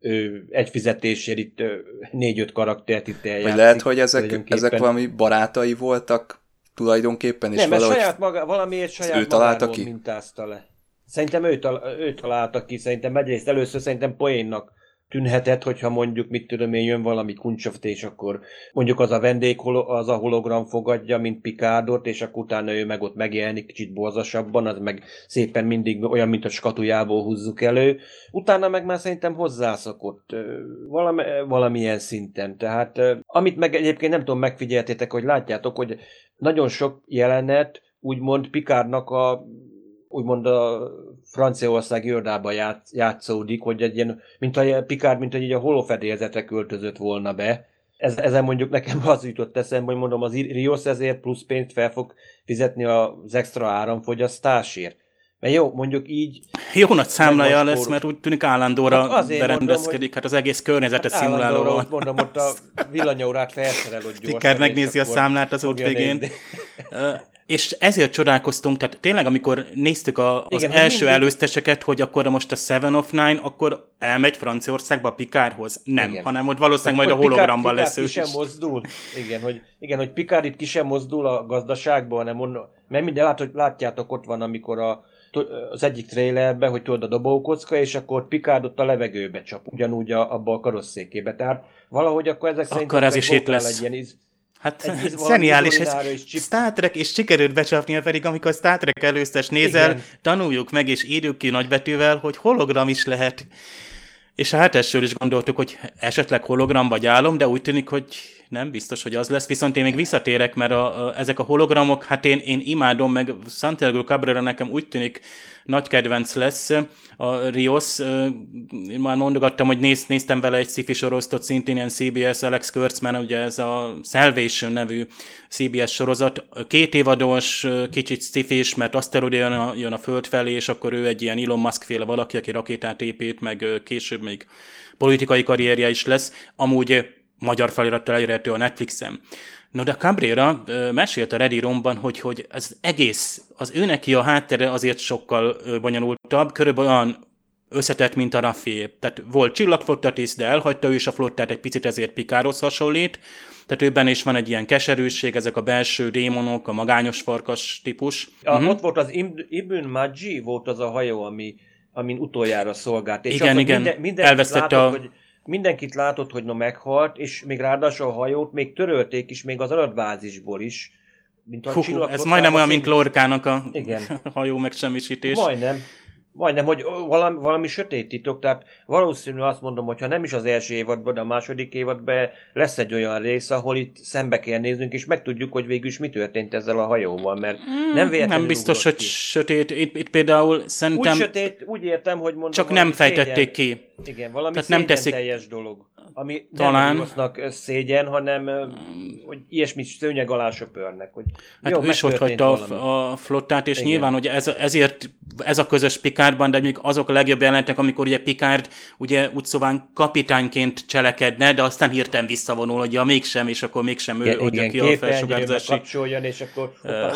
ő egy fizetésért itt négy-öt karaktert itt eljátszik. Vagy lehet, hogy ezek, ezek valami barátai voltak tulajdonképpen, és nem, valahogy saját maga, valamiért saját ő találta ki? mintázta le. Szerintem ő, tal- ő találta ki, szerintem egyrészt először szerintem poénnak tűnhetett, hogyha mondjuk, mit tudom én, jön valami kuncsoft, és akkor mondjuk az a vendég, az a hologram fogadja, mint Picardot, és akkor utána ő meg ott megjelenik kicsit borzasabban, az meg szépen mindig olyan, mint a skatujából húzzuk elő. Utána meg már szerintem hozzászokott valami, valamilyen szinten. Tehát amit meg egyébként nem tudom, megfigyeltétek, hogy látjátok, hogy nagyon sok jelenet úgymond Picardnak a úgymond a Franciaország irodában játsz, játszódik, hogy egy ilyen, mint a Picard, mint így a holofedélzetre költözött volna be. Ez, ezen mondjuk nekem az jutott eszembe, hogy mondom, az Rios ezért plusz pénzt fel fog fizetni az extra áramfogyasztásért. Mert jó, mondjuk így... Jó nagy számlája lesz, mert úgy tűnik állandóra hát berendezkedik, mondom, hát az egész környezetes hát szimulálóval. Mondom, ott a villanyórát felszerel, hogy gyorsan. Picard megnézi a számlát az út végén. És ezért csodálkoztunk, tehát tényleg, amikor néztük a, az Igen, első mindig... előzteseket, hogy akkor most a Seven of Nine, akkor elmegy Franciaországba a Pikárhoz. Nem, igen. hanem hogy valószínűleg hogy, majd a hologramban lesz ő sem mozdul. Igen, hogy, igen, hogy Pikár itt ki sem mozdul a gazdaságban, hanem on, mert minden lát, hogy látjátok, ott van, amikor a, az egyik trailerben, hogy tudod a dobókocka, és akkor Picard ott a levegőbe csap, ugyanúgy a, abba a karosszékébe. Tehát valahogy akkor ezek szerint akkor ez is itt lesz. Egy ilyen Hát szeniális, ez Star Trek, és sikerült becsapnia pedig, amikor Star Trek előztes nézel, Igen. tanuljuk meg és írjuk ki nagybetűvel, hogy hologram is lehet. És a hátesről is gondoltuk, hogy esetleg hologram vagy álom, de úgy tűnik, hogy nem biztos, hogy az lesz. Viszont én még visszatérek, mert a, a, ezek a hologramok, hát én, én imádom, meg Santiago Cabrera nekem úgy tűnik, nagy kedvenc lesz. A Rios, én már mondogattam, hogy néz, néztem vele egy sci sorozatot, szintén ilyen CBS Alex Kurtzman, ugye ez a Salvation nevű CBS sorozat. Két évados, kicsit sci mert aszteroid jön a, jön a föld felé, és akkor ő egy ilyen Elon Musk féle valaki, aki rakétát épít, meg később még politikai karrierje is lesz. Amúgy magyar felirattal elérhető a Netflixen. No, de Cabrera mesélt a Ready Romban, hogy, hogy ez egész, az ő neki a háttere azért sokkal bonyolultabb, körülbelül olyan összetett, mint a Raffi. Tehát volt csillagflottatiszt, de elhagyta ő is a flottát, egy picit ezért Pikárhoz hasonlít. Tehát őben is van egy ilyen keserűség, ezek a belső démonok, a magányos farkas típus. A, uh-huh. Ott volt az Ibn Majji, volt az a hajó, ami, amin utoljára szolgált. És igen, az, igen, minden, mindenkit Elvesztette látott, a... hogy mindenkit látott, hogy na meghalt, és még ráadásul a hajót még törölték is, még az adatbázisból is. Mint a Hú, ez majdnem olyan, mint Lorkának a Igen. hajó megsemmisítés. Majdnem majdnem, hogy valami, valami sötét titok, tehát valószínű azt mondom, hogy ha nem is az első évadban, de a második évadban lesz egy olyan rész, ahol itt szembe kell néznünk, és megtudjuk, hogy végül is mi történt ezzel a hajóval, mert mm, nem véletlenül Nem biztos, hogy ki. sötét. Itt, itt például szerintem... Úgy sötét, úgy értem, hogy mondom... Csak nem fejtették szégyen. ki. Igen, valami Tehát nem teszik... teljes dolog. Ami Talán... nem szégyen, hanem hogy ilyesmi szőnyeg alá söpörnek. Hogy hát jó, ő is ott hagyta a, a flottát, és Igen. nyilván, hogy ez, ezért ez a közös Picardban, de még azok a legjobb jelentek, amikor ugye Picard ugye úgy szóval kapitányként cselekedne, de aztán hirtelen visszavonul, hogy ja, mégsem, és akkor mégsem ő adja ki a felsugárzási... kapcsoljon, és akkor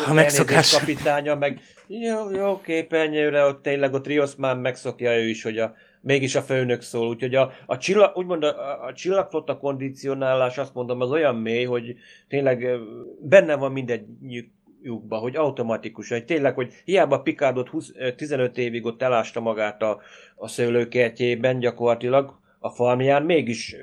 a megszokás. kapitánya, meg jó, jó képernyőre, ott tényleg ott Rios már megszokja ő is, hogy a mégis a főnök szól, úgyhogy a, a, csillag, úgymond a, a csillagflotta kondicionálás azt mondom, az olyan mély, hogy tényleg benne van mindegyikükbe, hogy automatikus, hogy tényleg, hogy hiába Picardot 20, 15 évig ott elásta magát a, a szőlőkertjében gyakorlatilag a farmján, mégis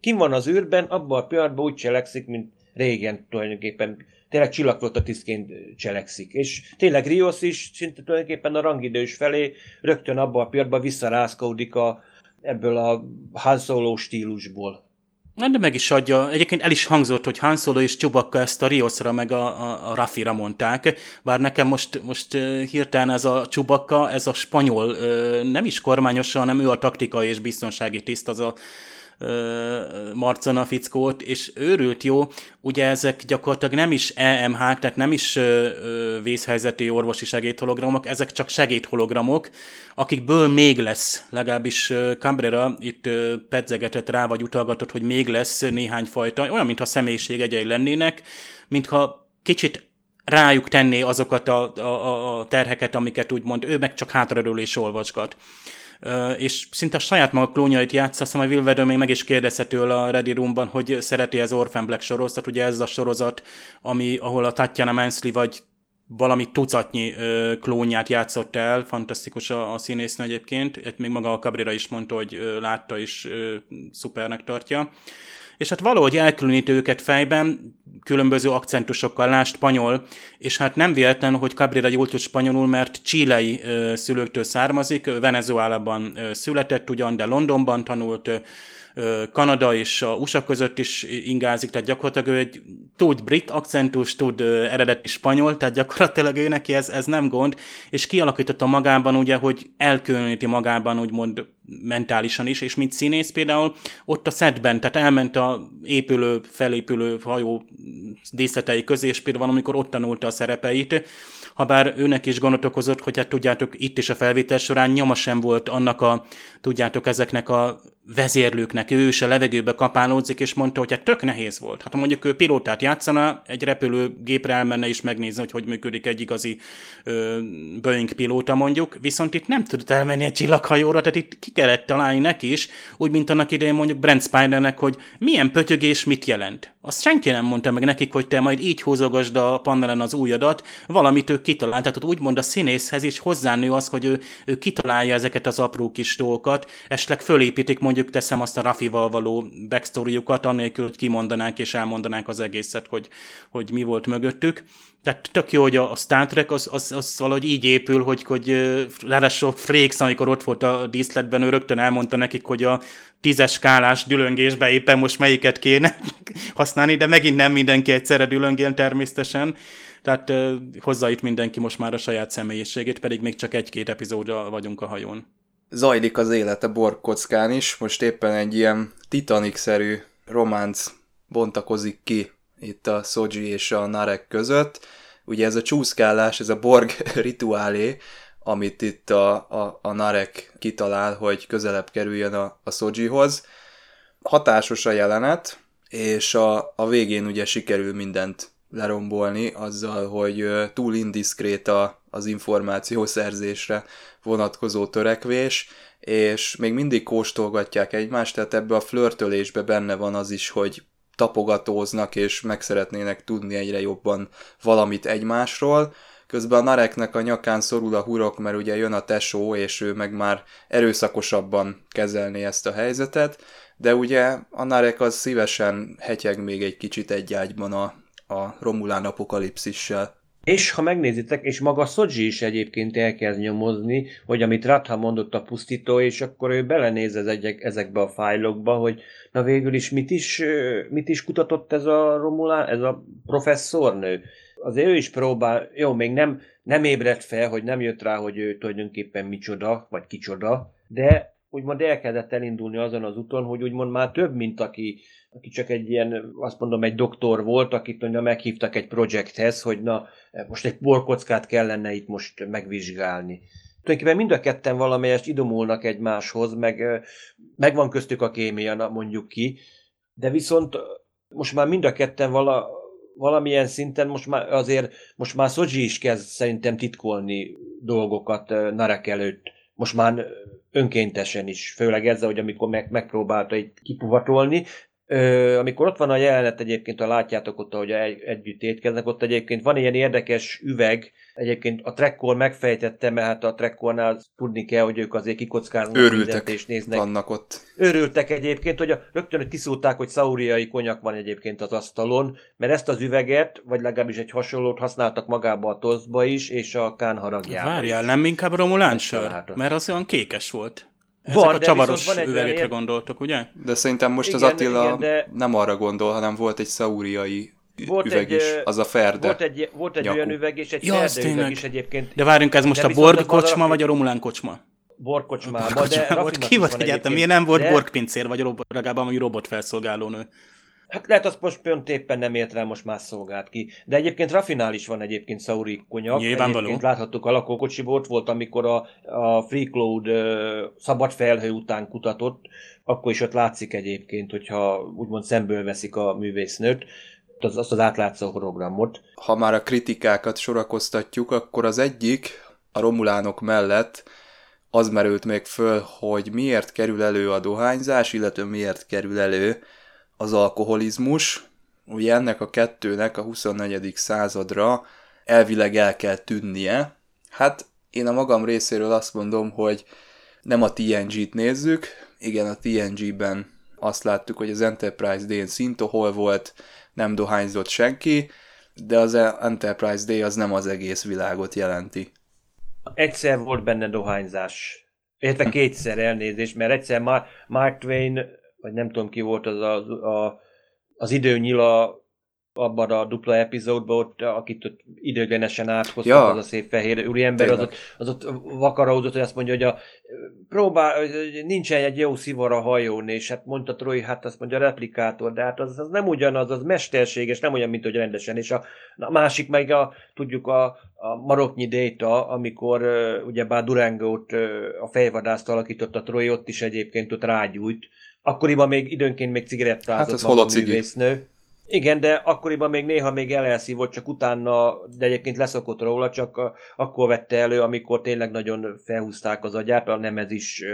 kim van az űrben, abban a pillanatban úgy cselekszik, mint régen tulajdonképpen tényleg csillagflotta tisztként cselekszik. És tényleg Rios is szinte tulajdonképpen a rangidős felé rögtön abban a pillanatban visszarázkódik a, ebből a Han Solo stílusból. Na, de meg is adja. Egyébként el is hangzott, hogy Han Solo és Chewbacca ezt a Riosra meg a, a, a Rafira mondták, bár nekem most, most hirtelen ez a Chewbacca, ez a spanyol, nem is kormányos, hanem ő a taktikai és biztonsági tiszt, az a Marcona fickót, és őrült jó, ugye ezek gyakorlatilag nem is emh tehát nem is vészhelyzeti orvosi segédhologramok, ezek csak segédhologramok, akikből még lesz, legalábbis Cabrera itt pedzegetett rá, vagy utalgatott, hogy még lesz néhány fajta, olyan, mintha személyiség egyei lennének, mintha kicsit rájuk tenné azokat a, a, a terheket, amiket úgymond ő meg csak hátradől és olvasgat és szinte a saját maga klónjait játsza, azt hiszem, a Will még meg is kérdezte tőle a Ready Roomban, hogy szereti az Orphan Black sorozat, ugye ez a sorozat, ami, ahol a Tatjana Mansley vagy valami tucatnyi ö, klónját játszott el, fantasztikus a, a színésznő egyébként, egy még maga a Cabrera is mondta, hogy látta és szupernek tartja és hát valahogy elkülönít őket fejben, különböző akcentusokkal, lá spanyol, és hát nem véletlen, hogy Cabrera jól tud spanyolul, mert csílei szülőktől származik, Venezuelában született ugyan, de Londonban tanult, Kanada és a USA között is ingázik, tehát gyakorlatilag ő egy tud brit akcentus, tud eredeti spanyol, tehát gyakorlatilag ő neki ez, ez nem gond, és kialakította magában ugye, hogy elkülöníti magában úgymond mentálisan is, és mint színész például ott a szedben, tehát elment a épülő, felépülő hajó díszletei közé, és például amikor ott tanulta a szerepeit, ha bár őnek is gondot okozott, hogy hát tudjátok, itt is a felvétel során nyoma sem volt annak a, tudjátok, ezeknek a vezérlőknek, ő is a levegőbe kapálódzik, és mondta, hogy hát tök nehéz volt. Hát ha mondjuk ő pilótát játszana, egy repülőgépre elmenne is megnézni, hogy hogy működik egy igazi ö, Boeing pilóta mondjuk, viszont itt nem tudott elmenni egy csillaghajóra, tehát itt ki kellett találni neki is, úgy, mint annak idején mondjuk Brent Spidernek, hogy milyen pötyögés mit jelent. Azt senki nem mondta meg nekik, hogy te majd így húzogasd a panelen az újadat, valamit ő kitalált. Tehát úgymond a színészhez is hozzánő az, hogy ő, ő kitalálja ezeket az apró kis dolgokat, esetleg fölépítik mondjuk teszem azt a Rafival való backstoryukat, annélkül, hogy kimondanánk és elmondanánk az egészet, hogy, hogy mi volt mögöttük. Tehát tök jó, hogy a Star Trek az, az, az valahogy így épül, hogy, hogy ráadásul Frakes, amikor ott volt a díszletben, ő rögtön elmondta nekik, hogy a tízes skálás dülöngésbe éppen most melyiket kéne használni, de megint nem mindenki egyszerre dülöngél természetesen. Tehát itt mindenki most már a saját személyiségét, pedig még csak egy-két epizódra vagyunk a hajón. Zajlik az élete borkockán is, most éppen egy ilyen Titanic-szerű románc bontakozik ki itt a Soji és a Narek között. Ugye ez a csúszkálás, ez a Borg rituálé, amit itt a, a, a Narek kitalál, hogy közelebb kerüljön a, a Sojihoz. Hatásos a jelenet, és a, a végén ugye sikerül mindent lerombolni azzal, hogy túl indiszkrét a, az információszerzésre vonatkozó törekvés, és még mindig kóstolgatják egymást, tehát ebbe a flörtölésbe benne van az is, hogy tapogatóznak, és meg szeretnének tudni egyre jobban valamit egymásról. Közben a Nareknek a nyakán szorul a hurok, mert ugye jön a tesó, és ő meg már erőszakosabban kezelné ezt a helyzetet, de ugye a Narek az szívesen hetyeg még egy kicsit egy ágyban a, a Romulán apokalipszissel. És ha megnézitek, és maga Szodzsi is egyébként elkezd nyomozni, hogy amit Ratha mondott a pusztító, és akkor ő belenéz ezekbe a fájlokba, hogy na végül is mit is, mit is kutatott ez a Romulán, ez a professzornő. Azért ő is próbál, jó, még nem, nem ébredt fel, hogy nem jött rá, hogy ő tulajdonképpen micsoda, vagy kicsoda, de úgymond elkezdett elindulni azon az úton, hogy úgymond már több, mint aki, aki csak egy ilyen, azt mondom, egy doktor volt, akit mondja, meghívtak egy projekthez, hogy na, most egy borkockát kellene itt most megvizsgálni. Tulajdonképpen mind a ketten valamelyest idomulnak egymáshoz, meg megvan köztük a kémia, mondjuk ki, de viszont most már mind a ketten vala, valamilyen szinten most már azért, most már Szodzsi is kezd szerintem titkolni dolgokat Narek előtt. Most már önkéntesen is, főleg ezzel, hogy amikor meg, megpróbálta itt kipuvatolni, Ö, amikor ott van a jelenet egyébként, ha látjátok ott, ahogy egy, együtt étkeznek, ott egyébként van ilyen érdekes üveg, egyébként a trekkor megfejtette, mert hát a trekkornál tudni kell, hogy ők azért kikockáznak Őrültek és néznek. vannak ott. Őrültek egyébként, hogy a, rögtön hogy kiszúrták, hogy szauriai konyak van egyébként az asztalon, mert ezt az üveget, vagy legalábbis egy hasonlót használtak magába a toszba is, és a kán haragjába Várjál, nem inkább romulán sör? Mert az olyan kékes volt. Ezek van, a csavaros van üvegekre ilyen... gondoltok, ugye? De szerintem most igen, az Attila igen, de... nem arra gondol, hanem volt egy szauriai volt üveg egy, is, az a ferde. Volt egy, volt egy olyan üveg, és egy ja, ferde üveg is egyébként. De várjunk, ez most de a Borg kocsma, vagy a Romulán kocsma? Borg kocsmába, de volt. Ki volt egyáltalán? Miért nem volt de... Borg pincér, vagy legalább a robot felszolgálónő? Hát lehet, az most pont éppen nem ért rá, most más szolgált ki. De egyébként rafinál is van egyébként Sauri konyak. Nyilvánvaló. Egyébként láthattuk a lakókocsiból, ott volt, amikor a, a Free Cloud szabad felhő után kutatott, akkor is ott látszik egyébként, hogyha úgymond szemből veszik a művésznőt, az, azt az átlátszó hologramot. Ha már a kritikákat sorakoztatjuk, akkor az egyik a romulánok mellett az merült még föl, hogy miért kerül elő a dohányzás, illetve miért kerül elő az alkoholizmus. Ugye ennek a kettőnek a 24. századra elvileg el kell tűnnie. Hát én a magam részéről azt mondom, hogy nem a TNG-t nézzük, igen, a TNG-ben azt láttuk, hogy az Enterprise D-n szintohol volt, nem dohányzott senki, de az Enterprise D az nem az egész világot jelenti. Egyszer volt benne dohányzás. Értve kétszer elnézés, mert egyszer Mark Twain vagy nem tudom ki volt az a, a, az időnyila abban a dupla epizódban, ott, akit ott időglenesen áthoztak, ja. az a szép fehér úriember, az ott, az ott vakaródott, hogy azt mondja, hogy a, próbál, nincsen egy jó szivar a hajón, és hát mondta Troy, hát azt mondja a replikátor, de hát az, az nem ugyanaz, az mesterséges, nem olyan, mint hogy rendesen, és a, a másik meg a, tudjuk a, a maroknyi déta, amikor uh, ugyebár Durangót uh, a fejvadászt alakította Troy, ott is egyébként ott rágyújt, Akkoriban még időnként még cigarettázott hát ez hol a művésznő. Igen, de akkoriban még néha még elelszívott, csak utána, de egyébként leszokott róla, csak akkor vette elő, amikor tényleg nagyon felhúzták az agyát a nemezis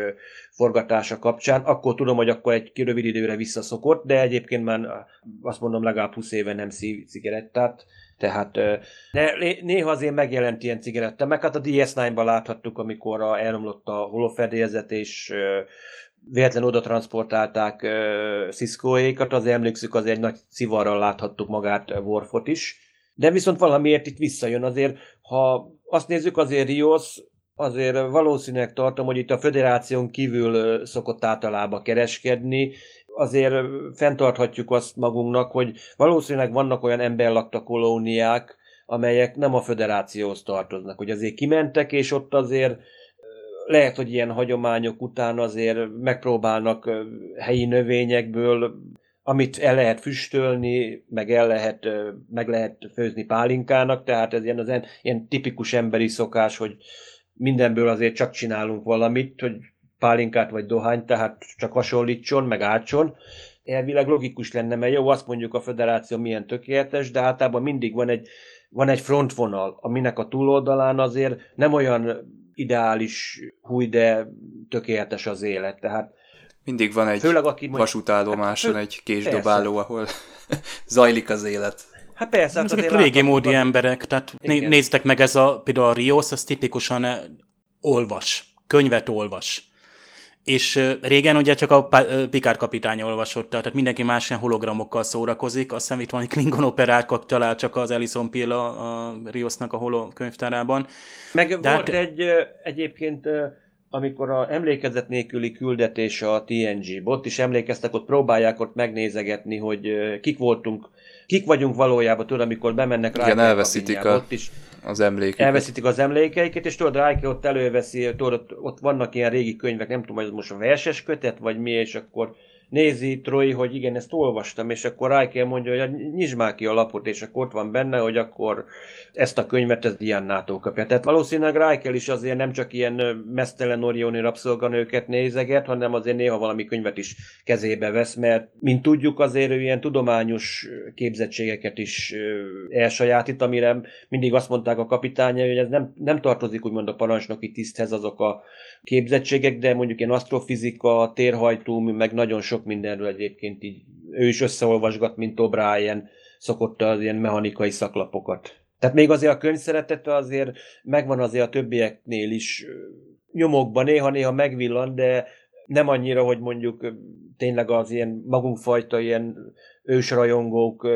forgatása kapcsán. Akkor tudom, hogy akkor egy rövid időre visszaszokott, de egyébként már azt mondom legalább 20 éve nem szív cigarettát. Tehát de néha azért megjelent ilyen cigaretta, meg hát a DS9-ban láthattuk, amikor a, elromlott a holofedélzet, és véletlen oda transportálták uh, Cisco-ékat, az emlékszük, az egy nagy szivarral láthattuk magát Worfot is. De viszont valamiért itt visszajön azért, ha azt nézzük, azért Rios azért valószínűleg tartom, hogy itt a föderáción kívül szokott általában kereskedni, azért fenntarthatjuk azt magunknak, hogy valószínűleg vannak olyan emberlakta kolóniák, amelyek nem a föderációhoz tartoznak, hogy azért kimentek, és ott azért lehet, hogy ilyen hagyományok után azért megpróbálnak helyi növényekből, amit el lehet füstölni, meg el lehet, meg lehet főzni pálinkának, tehát ez ilyen, az ilyen, tipikus emberi szokás, hogy mindenből azért csak csinálunk valamit, hogy pálinkát vagy dohányt, tehát csak hasonlítson, meg átson. Elvileg logikus lenne, mert jó, azt mondjuk a federáció milyen tökéletes, de általában mindig van egy van egy frontvonal, aminek a túloldalán azért nem olyan ideális húj, de tökéletes az élet. Tehát mindig van egy Főleg, aki vasútállomáson hát, egy késdobáló, ahol zajlik az élet. Hát persze. Hát Ezek régi módi emberek, tehát Igen. néztek meg ez a, például a Rios, az tipikusan olvas, könyvet olvas. És régen ugye csak a Picard kapitány olvasott, tehát mindenki más ilyen hologramokkal szórakozik. Azt hiszem itt van egy Klingon operákat talál csak az Ellison Pilla a Riosnak a holo könyvtárában. Meg De volt hát... egy egyébként amikor a emlékezet nélküli küldetés a TNG, ott is emlékeztek, ott próbálják ott megnézegetni, hogy kik voltunk, kik vagyunk valójában, tudod, amikor bemennek rá. Igen, elveszítik a, ott is az emlékeiket. Elveszítik az emlékeiket, és tudod, Riker ott előveszi, tudod, ott, ott vannak ilyen régi könyvek, nem tudom, hogy most a verses kötet, vagy mi, és akkor nézi Troy, hogy igen, ezt olvastam, és akkor Riker mondja, hogy nyisd már ki a lapot, és akkor ott van benne, hogy akkor ezt a könyvet ez Diannától kapja. Tehát valószínűleg Riker is azért nem csak ilyen mesztelen Orioni rabszolganőket nézeget, hanem azért néha valami könyvet is kezébe vesz, mert mint tudjuk azért ő ilyen tudományos képzettségeket is elsajátít, amire mindig azt mondták a kapitánya, hogy ez nem, nem tartozik úgymond a parancsnoki tiszthez azok a képzettségek, de mondjuk ilyen asztrofizika, térhajtó, meg nagyon sok mindenről egyébként így ő is összeolvasgat, mint O'Brien szokott az ilyen mechanikai szaklapokat. Tehát még azért a könyv szeretete azért megvan azért a többieknél is nyomokban, néha-néha megvillan, de nem annyira, hogy mondjuk tényleg az ilyen magunkfajta ilyen ősrajongók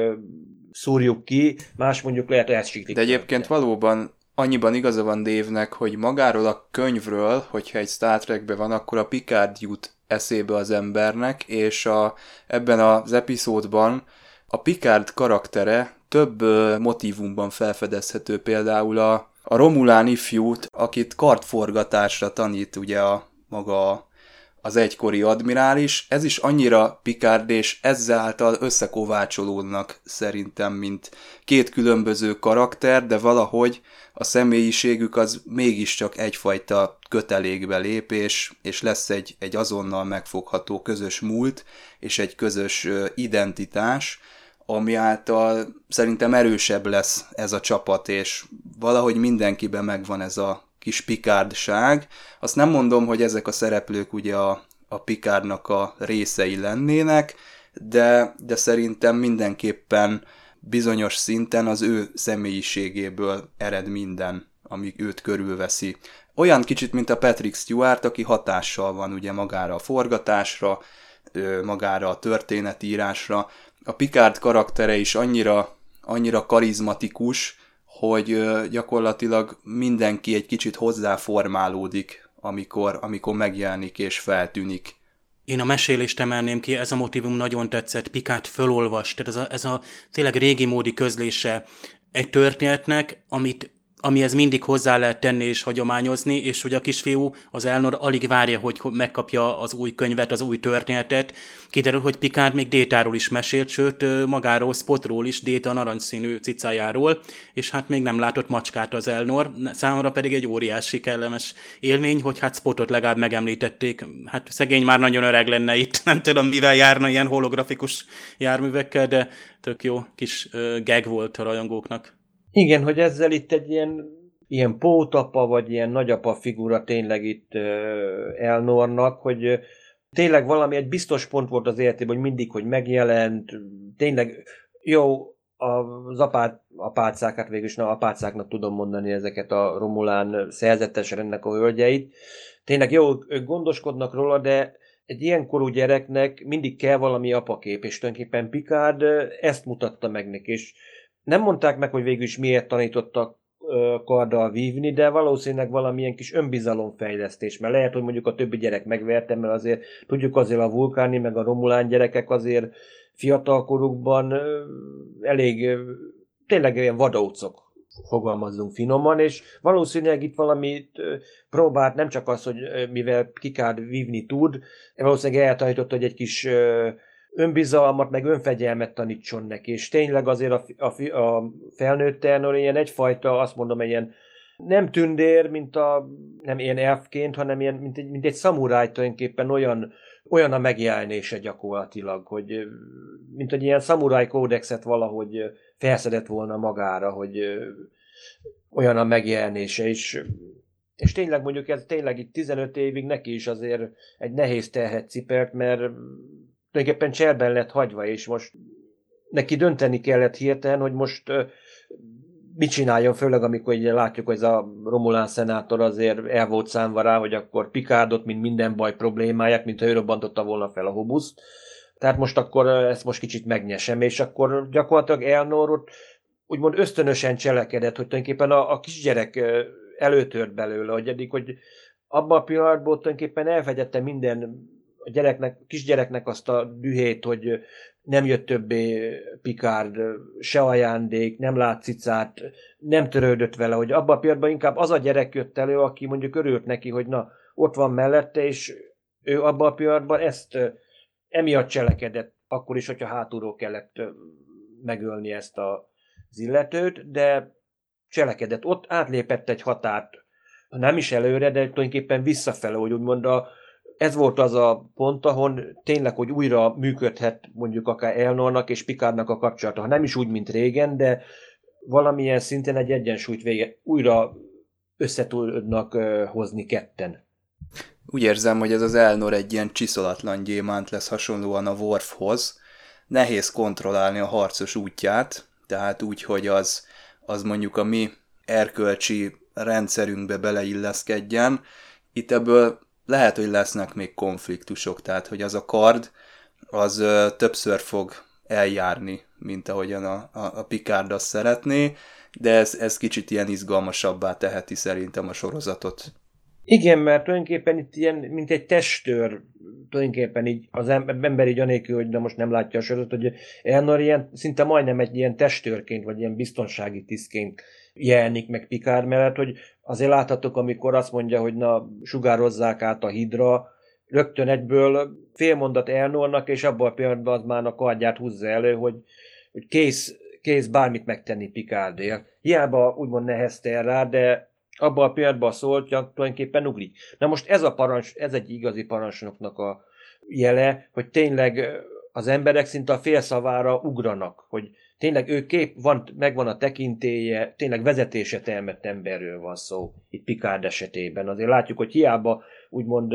szúrjuk ki, más mondjuk lehet, ezt De egyébként valóban annyiban igaza van Dévnek, hogy magáról a könyvről, hogyha egy Star Trekben van, akkor a Picard jut eszébe az embernek, és a, ebben az epizódban a Picard karaktere több motivumban felfedezhető, például a, a Romulán ifjút, akit kartforgatásra tanít ugye a maga az egykori admirális, ez is annyira Picard és ezáltal összekovácsolódnak szerintem, mint két különböző karakter, de valahogy a személyiségük az mégiscsak egyfajta kötelékbe lépés, és lesz egy, egy azonnal megfogható közös múlt, és egy közös identitás, ami által szerintem erősebb lesz ez a csapat, és valahogy mindenkiben megvan ez a kis pikárdság. Azt nem mondom, hogy ezek a szereplők ugye a, a pikárnak a részei lennének, de, de szerintem mindenképpen bizonyos szinten az ő személyiségéből ered minden, ami őt körülveszi. Olyan kicsit, mint a Patrick Stewart, aki hatással van ugye magára a forgatásra, magára a történetírásra. A Picard karaktere is annyira, annyira karizmatikus, hogy gyakorlatilag mindenki egy kicsit hozzáformálódik, amikor, amikor megjelenik és feltűnik. Én a mesélést emelném ki, ez a motivum nagyon tetszett, Pikát fölolvas, tehát ez a, ez a tényleg régi módi közlése egy történetnek, amit amihez mindig hozzá lehet tenni és hagyományozni, és hogy a kisfiú, az Elnor alig várja, hogy megkapja az új könyvet, az új történetet. Kiderül, hogy Picard még Détáról is mesélt, sőt magáról, Spotról is, Déta narancsszínű cicájáról, és hát még nem látott macskát az Elnor. Számomra pedig egy óriási kellemes élmény, hogy hát Spotot legalább megemlítették. Hát szegény már nagyon öreg lenne itt, nem tudom mivel járna ilyen holografikus járművekkel, de tök jó kis gag volt a rajongóknak. Igen, hogy ezzel itt egy ilyen, ilyen pótapa, vagy ilyen nagyapa figura tényleg itt Elnornak, hogy tényleg valami egy biztos pont volt az életében, hogy mindig, hogy megjelent, tényleg jó, az apát, apácák, hát végül is na, apácáknak tudom mondani ezeket a Romulán szerzetes rendnek a hölgyeit. Tényleg jó, ők gondoskodnak róla, de egy ilyen korú gyereknek mindig kell valami apakép, és tulajdonképpen Picard ezt mutatta meg neki, és nem mondták meg, hogy végül is miért tanítottak karddal vívni, de valószínűleg valamilyen kis önbizalomfejlesztés, mert lehet, hogy mondjuk a többi gyerek megverte, mert azért tudjuk azért a vulkáni, meg a romulán gyerekek azért fiatalkorukban elég tényleg ilyen vadócok fogalmazzunk finoman, és valószínűleg itt valamit próbált, nem csak az, hogy mivel Kikárd vívni tud, valószínűleg eltanított, hogy egy kis önbizalmat, meg önfegyelmet tanítson neki, és tényleg azért a, a, a felnőtt Elnor ilyen egyfajta, azt mondom, ilyen nem tündér, mint a, nem ilyen elfként, hanem ilyen, mint egy, mint egy szamuráj tulajdonképpen olyan, olyan a megjelenése gyakorlatilag, hogy mint egy ilyen szamuráj kódexet valahogy felszedett volna magára, hogy olyan a megjelenése, és, és tényleg mondjuk ez tényleg itt 15 évig neki is azért egy nehéz terhet cipert, mert tulajdonképpen cserben lett hagyva, és most neki dönteni kellett hirtelen, hogy most mit csináljon, főleg amikor ugye látjuk, hogy ez a Romulán szenátor azért el volt számva rá, hogy akkor Pikárdot, mint minden baj problémáját, mint ha ő robbantotta volna fel a hobuszt. Tehát most akkor ezt most kicsit megnyesem, és akkor gyakorlatilag Elnorot úgymond ösztönösen cselekedett, hogy tulajdonképpen a, a kisgyerek előtört belőle, hogy eddig, hogy abban a pillanatban tulajdonképpen elfegyette minden a gyereknek, kisgyereknek azt a dühét, hogy nem jött többé Picard, se ajándék, nem lát cicát, nem törődött vele, hogy abban a pillanatban inkább az a gyerek jött elő, aki mondjuk örült neki, hogy na, ott van mellette, és ő abban a pillanatban ezt emiatt cselekedett, akkor is, hogyha hátulról kellett megölni ezt a, az illetőt, de cselekedett. Ott átlépett egy határt, nem is előre, de tulajdonképpen visszafele, hogy úgymond a, ez volt az a pont, ahol tényleg, hogy újra működhet mondjuk akár Elnornak és Pikárnak a kapcsolata. Ha nem is úgy, mint régen, de valamilyen szinten egy egyensúlyt vége, újra össze tudnak hozni ketten. Úgy érzem, hogy ez az Elnor egy ilyen csiszolatlan gyémánt lesz hasonlóan a Worfhoz. Nehéz kontrollálni a harcos útját, tehát úgy, hogy az, az mondjuk a mi erkölcsi rendszerünkbe beleilleszkedjen. Itt ebből lehet, hogy lesznek még konfliktusok, tehát hogy az a kard az ö, többször fog eljárni, mint ahogyan a, a, a Picard azt szeretné, de ez, ez kicsit ilyen izgalmasabbá teheti szerintem a sorozatot. Igen, mert tulajdonképpen itt ilyen, mint egy testőr, tulajdonképpen így az ember így anélkül, hogy de most nem látja a sorozatot, hogy Elnor ilyen, szinte majdnem egy ilyen testőrként, vagy ilyen biztonsági tisztként jelenik meg Pikár mellett, hogy azért láthatok, amikor azt mondja, hogy na, sugározzák át a hidra, rögtön egyből félmondat elnornak, és abban a pillanatban az már a kardját húzza elő, hogy, hogy kész, kész bármit megtenni Pikárdél. Hiába úgymond nehezte rá, de abban a pillanatban szólt, tulajdonképpen ugrik. Na most ez a parancs, ez egy igazi parancsnoknak a jele, hogy tényleg az emberek szinte a félszavára ugranak, hogy tényleg ő kép, van, megvan a tekintélye, tényleg vezetése termett emberről van szó, itt Picard esetében. Azért látjuk, hogy hiába úgymond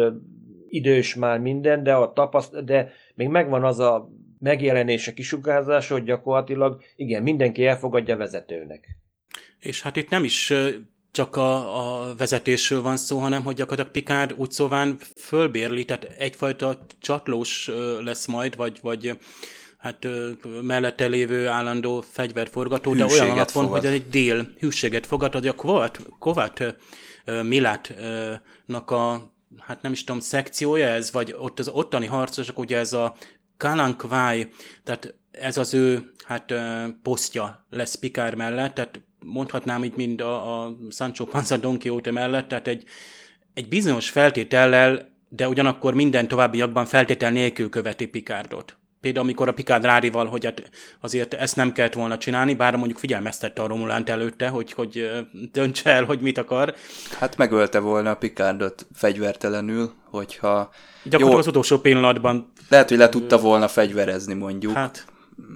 idős már minden, de, a tapaszt, de még megvan az a megjelenése, kisugárzása, hogy gyakorlatilag igen, mindenki elfogadja vezetőnek. És hát itt nem is csak a, a vezetésről van szó, hanem hogy gyakorlatilag Picard úgy szóván fölbérli, tehát egyfajta csatlós lesz majd, vagy, vagy hát mellette lévő állandó fegyverforgató, de olyan alapon, fogad. hogy egy dél hűséget fogad, hogy a Kovat, Kovat Milátnak a, hát nem is tudom, szekciója ez, vagy ott az ottani harcosok, ugye ez a Kalankváj, tehát ez az ő hát posztja lesz Pikár mellett, tehát mondhatnám így mind a, a Sancho Panza Don Quixote mellett, tehát egy, egy bizonyos feltétellel, de ugyanakkor minden továbbiakban feltétel nélkül követi Pikárdot például amikor a Picard Rárival, hogy hát azért ezt nem kellett volna csinálni, bár mondjuk figyelmeztette a Romulánt előtte, hogy, hogy döntse el, hogy mit akar. Hát megölte volna a Picardot fegyvertelenül, hogyha... Gyakorlatilag jó, az utolsó pillanatban... Lehet, hogy le tudta volna fegyverezni, mondjuk. Hát,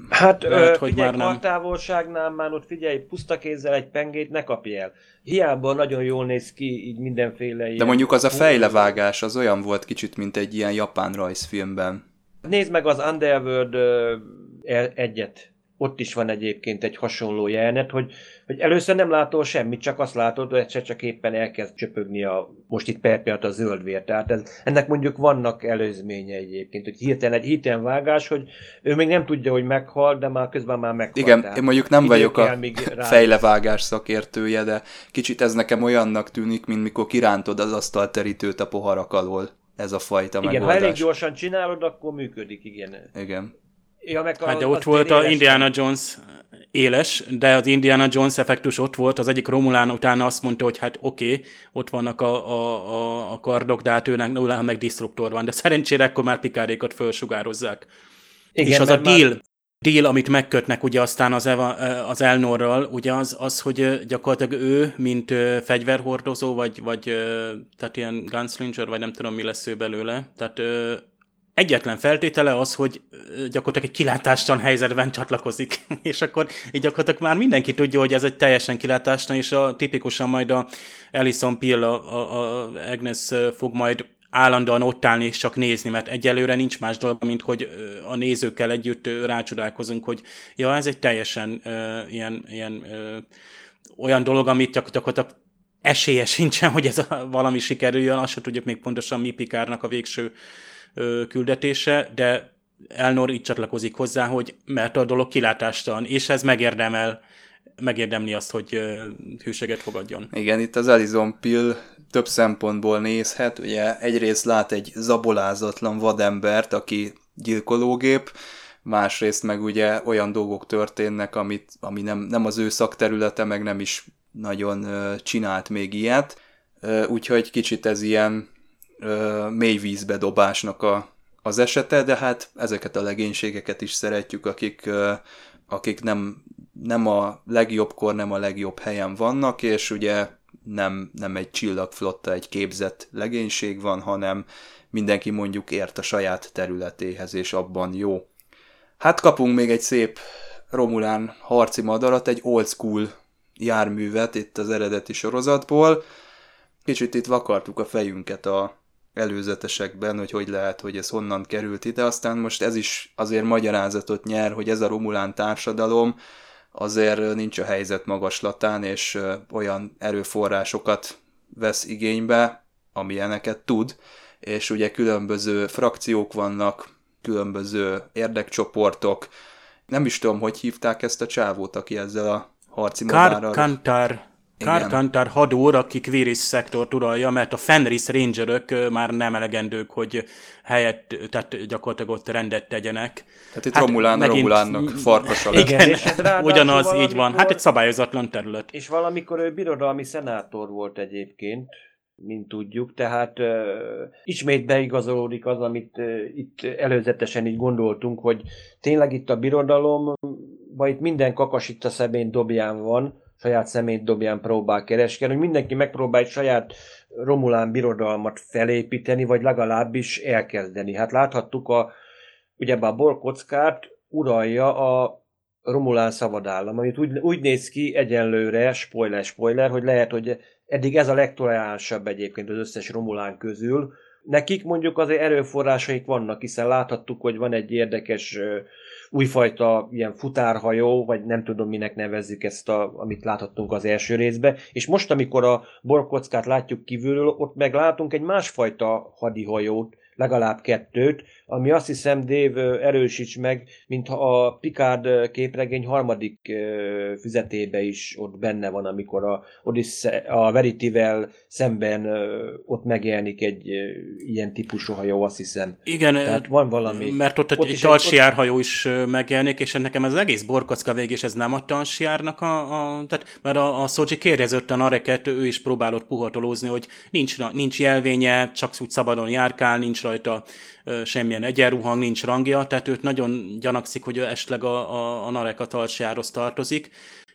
Hát, Lehet, ö, hogy figyelj, már nem. távolságnál már ott figyelj, puszta kézzel egy pengét ne kapj el. Hiába nagyon jól néz ki, így mindenféle ilyen... De mondjuk az a fejlevágás, az olyan volt kicsit, mint egy ilyen japán rajzfilmben. Nézd meg az Underworld egyet. Ott is van egyébként egy hasonló jelenet, hogy, hogy először nem látod semmit, csak azt látod, hogy egyszer csak éppen elkezd csöpögni a, most itt per a zöld vér. Tehát ez, ennek mondjuk vannak előzménye egyébként, hogy hirtelen egy hirtelen vágás, hogy ő még nem tudja, hogy meghal, de már közben már meghal. Igen, én mondjuk nem vagyok a fejlevágás szakértője, de kicsit ez nekem olyannak tűnik, mint mikor kirántod az asztalterítőt a poharak alól ez a fajta igen, megoldás. ha elég gyorsan csinálod, akkor működik, igen. Igen. Ja, meg a, hát de ott volt a Indiana Jones éles, de az Indiana Jones effektus ott volt, az egyik Romulán utána azt mondta, hogy hát oké, okay, ott vannak a, a, a, a kardok, de hát őnek nullán meg disruptor van, de szerencsére akkor már pikárékat felsugározzák. Igen, és az a deal, már deal, amit megkötnek ugye aztán az, Eva, az Elnorral, ugye az, az, hogy gyakorlatilag ő, mint fegyverhordozó, vagy, vagy tehát ilyen gunslinger, vagy nem tudom mi lesz ő belőle, tehát egyetlen feltétele az, hogy gyakorlatilag egy kilátástalan helyzetben csatlakozik, és akkor így gyakorlatilag már mindenki tudja, hogy ez egy teljesen kilátástalan, és a, tipikusan majd a Alison Peel, a, a, a Agnes fog majd állandóan ott állni és csak nézni, mert egyelőre nincs más dolog, mint hogy a nézőkkel együtt rácsodálkozunk, hogy ja, ez egy teljesen uh, ilyen, ilyen uh, olyan dolog, amit gyakorlatilag esélye sincsen, hogy ez a, valami sikerüljön, azt sem tudjuk még pontosan mi Pikárnak a végső ö, küldetése, de Elnor így csatlakozik hozzá, hogy mert a dolog kilátástalan, és ez megérdemel, megérdemli azt, hogy hűséget fogadjon. Igen, itt az Elizon Pill több szempontból nézhet, ugye egyrészt lát egy zabolázatlan vadembert, aki gyilkológép, másrészt meg ugye olyan dolgok történnek, amit, ami nem, nem az ő szakterülete, meg nem is nagyon csinált még ilyet, úgyhogy kicsit ez ilyen mély vízbe dobásnak a, az esete, de hát ezeket a legénységeket is szeretjük, akik, akik nem, nem a legjobbkor, nem a legjobb helyen vannak, és ugye nem, nem egy csillagflotta, egy képzett legénység van, hanem mindenki mondjuk ért a saját területéhez, és abban jó. Hát kapunk még egy szép Romulán harci madarat, egy old school járművet itt az eredeti sorozatból. Kicsit itt vakartuk a fejünket a előzetesekben, hogy hogy lehet, hogy ez honnan került ide, aztán most ez is azért magyarázatot nyer, hogy ez a Romulán társadalom azért nincs a helyzet magaslatán, és olyan erőforrásokat vesz igénybe, amilyeneket tud, és ugye különböző frakciók vannak, különböző érdekcsoportok, nem is tudom, hogy hívták ezt a csávót, aki ezzel a harci Kar Kantar, Kantar hadúr, akik Viris szektort uralja, mert a Fenris rangerök már nem elegendők, hogy helyet, tehát gyakorlatilag ott rendet tegyenek. Tehát itt hát Romulán megint, Romulánnak farkasa lett. Igen, ugyanaz, így van. Hát egy szabályozatlan terület. És valamikor ő birodalmi szenátor volt egyébként, mint tudjuk, tehát uh, ismét beigazolódik az, amit uh, itt előzetesen így gondoltunk, hogy tényleg itt a birodalom vagy itt minden kakas itt a szemén dobján van, saját szemét dobján próbál kereskedni, hogy mindenki megpróbál saját Romulán birodalmat felépíteni, vagy legalábbis elkezdeni. Hát láthattuk a, ugye a borkockát uralja a Romulán szabadállam, amit úgy, úgy néz ki egyenlőre, spoiler, spoiler, hogy lehet, hogy eddig ez a legtoleránsabb egyébként az összes Romulán közül. Nekik mondjuk azért erőforrásaik vannak, hiszen láthattuk, hogy van egy érdekes újfajta ilyen futárhajó, vagy nem tudom minek nevezzük ezt, a, amit láthattunk az első részbe, és most, amikor a borkockát látjuk kívülről, ott meg látunk egy másfajta hadihajót, legalább kettőt, ami azt hiszem, Dave erősíts meg, mintha a Picard képregény harmadik füzetébe is ott benne van, amikor a, Odyssey, a Veritivel szemben ott megjelenik egy ilyen típusú hajó, azt hiszem. Igen, Tehát van valami. Mert ott, ott egy talsiárhajó is megjelenik, és nekem ez az egész borkocka vég, és ez nem a talsiárnak a, a tehát, mert a, a Szócsi kérdezett a Nareket, ő is próbálott puhatolózni, hogy nincs, nincs jelvénye, csak úgy szabadon járkál, nincs rajta semmilyen egyenruhang, nincs rangja, tehát őt nagyon gyanakszik, hogy esetleg a, a, a Narek a tartozik,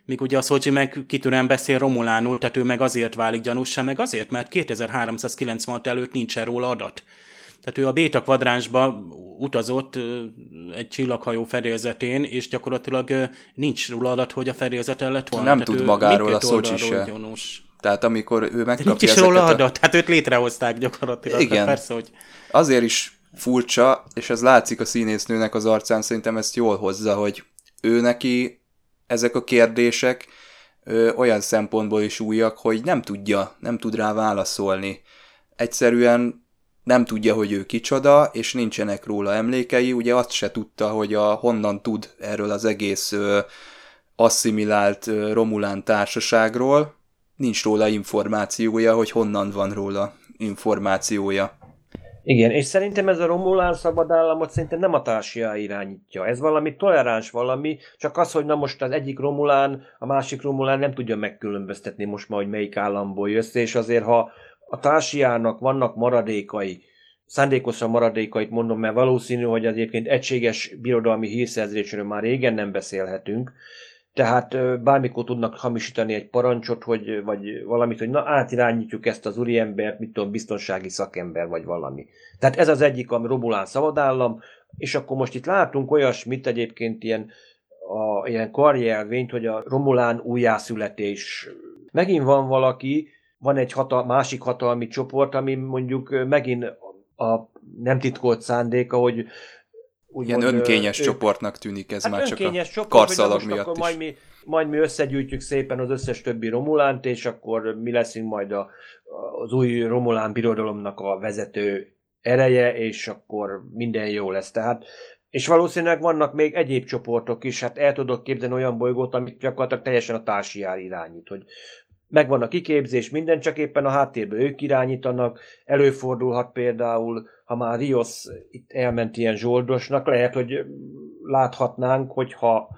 míg ugye a Szolcsi meg kitűnően beszél romulánul, tehát ő meg azért válik gyanúsá, meg azért, mert 2396 előtt nincsen róla adat. Tehát ő a Béta kvadránsba utazott egy csillaghajó fedélzetén, és gyakorlatilag nincs róla adat, hogy a fedélzeten lett volna. Nem tud magáról a Szocsi se. Gyanús. Tehát amikor ő megkapja nincs is róla adat, a... hát őt létrehozták gyakorlatilag. Igen. Persze, hogy... Azért is furcsa, és ez látszik a színésznőnek az arcán, szerintem ezt jól hozza, hogy ő neki ezek a kérdések ö, olyan szempontból is újak, hogy nem tudja, nem tud rá válaszolni. Egyszerűen nem tudja, hogy ő kicsoda, és nincsenek róla emlékei, ugye azt se tudta, hogy a honnan tud erről az egész ö, asszimilált ö, Romulán társaságról, nincs róla információja, hogy honnan van róla információja. Igen, és szerintem ez a Romulán szabadállamot szerintem nem a társia irányítja. Ez valami toleráns valami, csak az, hogy na most az egyik Romulán, a másik Romulán nem tudja megkülönböztetni most már, hogy melyik államból jössz, és azért ha a társiának vannak maradékai, szándékosan maradékait mondom, mert valószínű, hogy az egyébként egységes birodalmi hírszerzésről már régen nem beszélhetünk, Tehát bármikor tudnak hamisítani egy parancsot, hogy, vagy valamit, hogy na átirányítjuk ezt az úriembert, mit tudom, biztonsági szakember, vagy valami. Tehát ez az egyik, ami Romulán szabadállam, és akkor most itt látunk olyasmit egyébként ilyen, a, ilyen karjelvényt, hogy a Romulán újjászületés. Megint van valaki, van egy hatal, másik hatalmi csoport, ami mondjuk megint a nem titkolt szándéka, hogy Ilyen önkényes ők, csoportnak tűnik ez hát már csak a csoport, karszalag miatt akkor is. Majd mi, majd mi összegyűjtjük szépen az összes többi Romulánt, és akkor mi leszünk majd a, az új Romulán birodalomnak a vezető ereje, és akkor minden jó lesz. Tehát és valószínűleg vannak még egyéb csoportok is, hát el tudok képzelni olyan bolygót, amit gyakorlatilag teljesen a társiár irányít, hogy megvan a kiképzés, minden, csak éppen a háttérben ők irányítanak, előfordulhat például, ha már Rios itt elment ilyen zsoldosnak, lehet, hogy láthatnánk, hogyha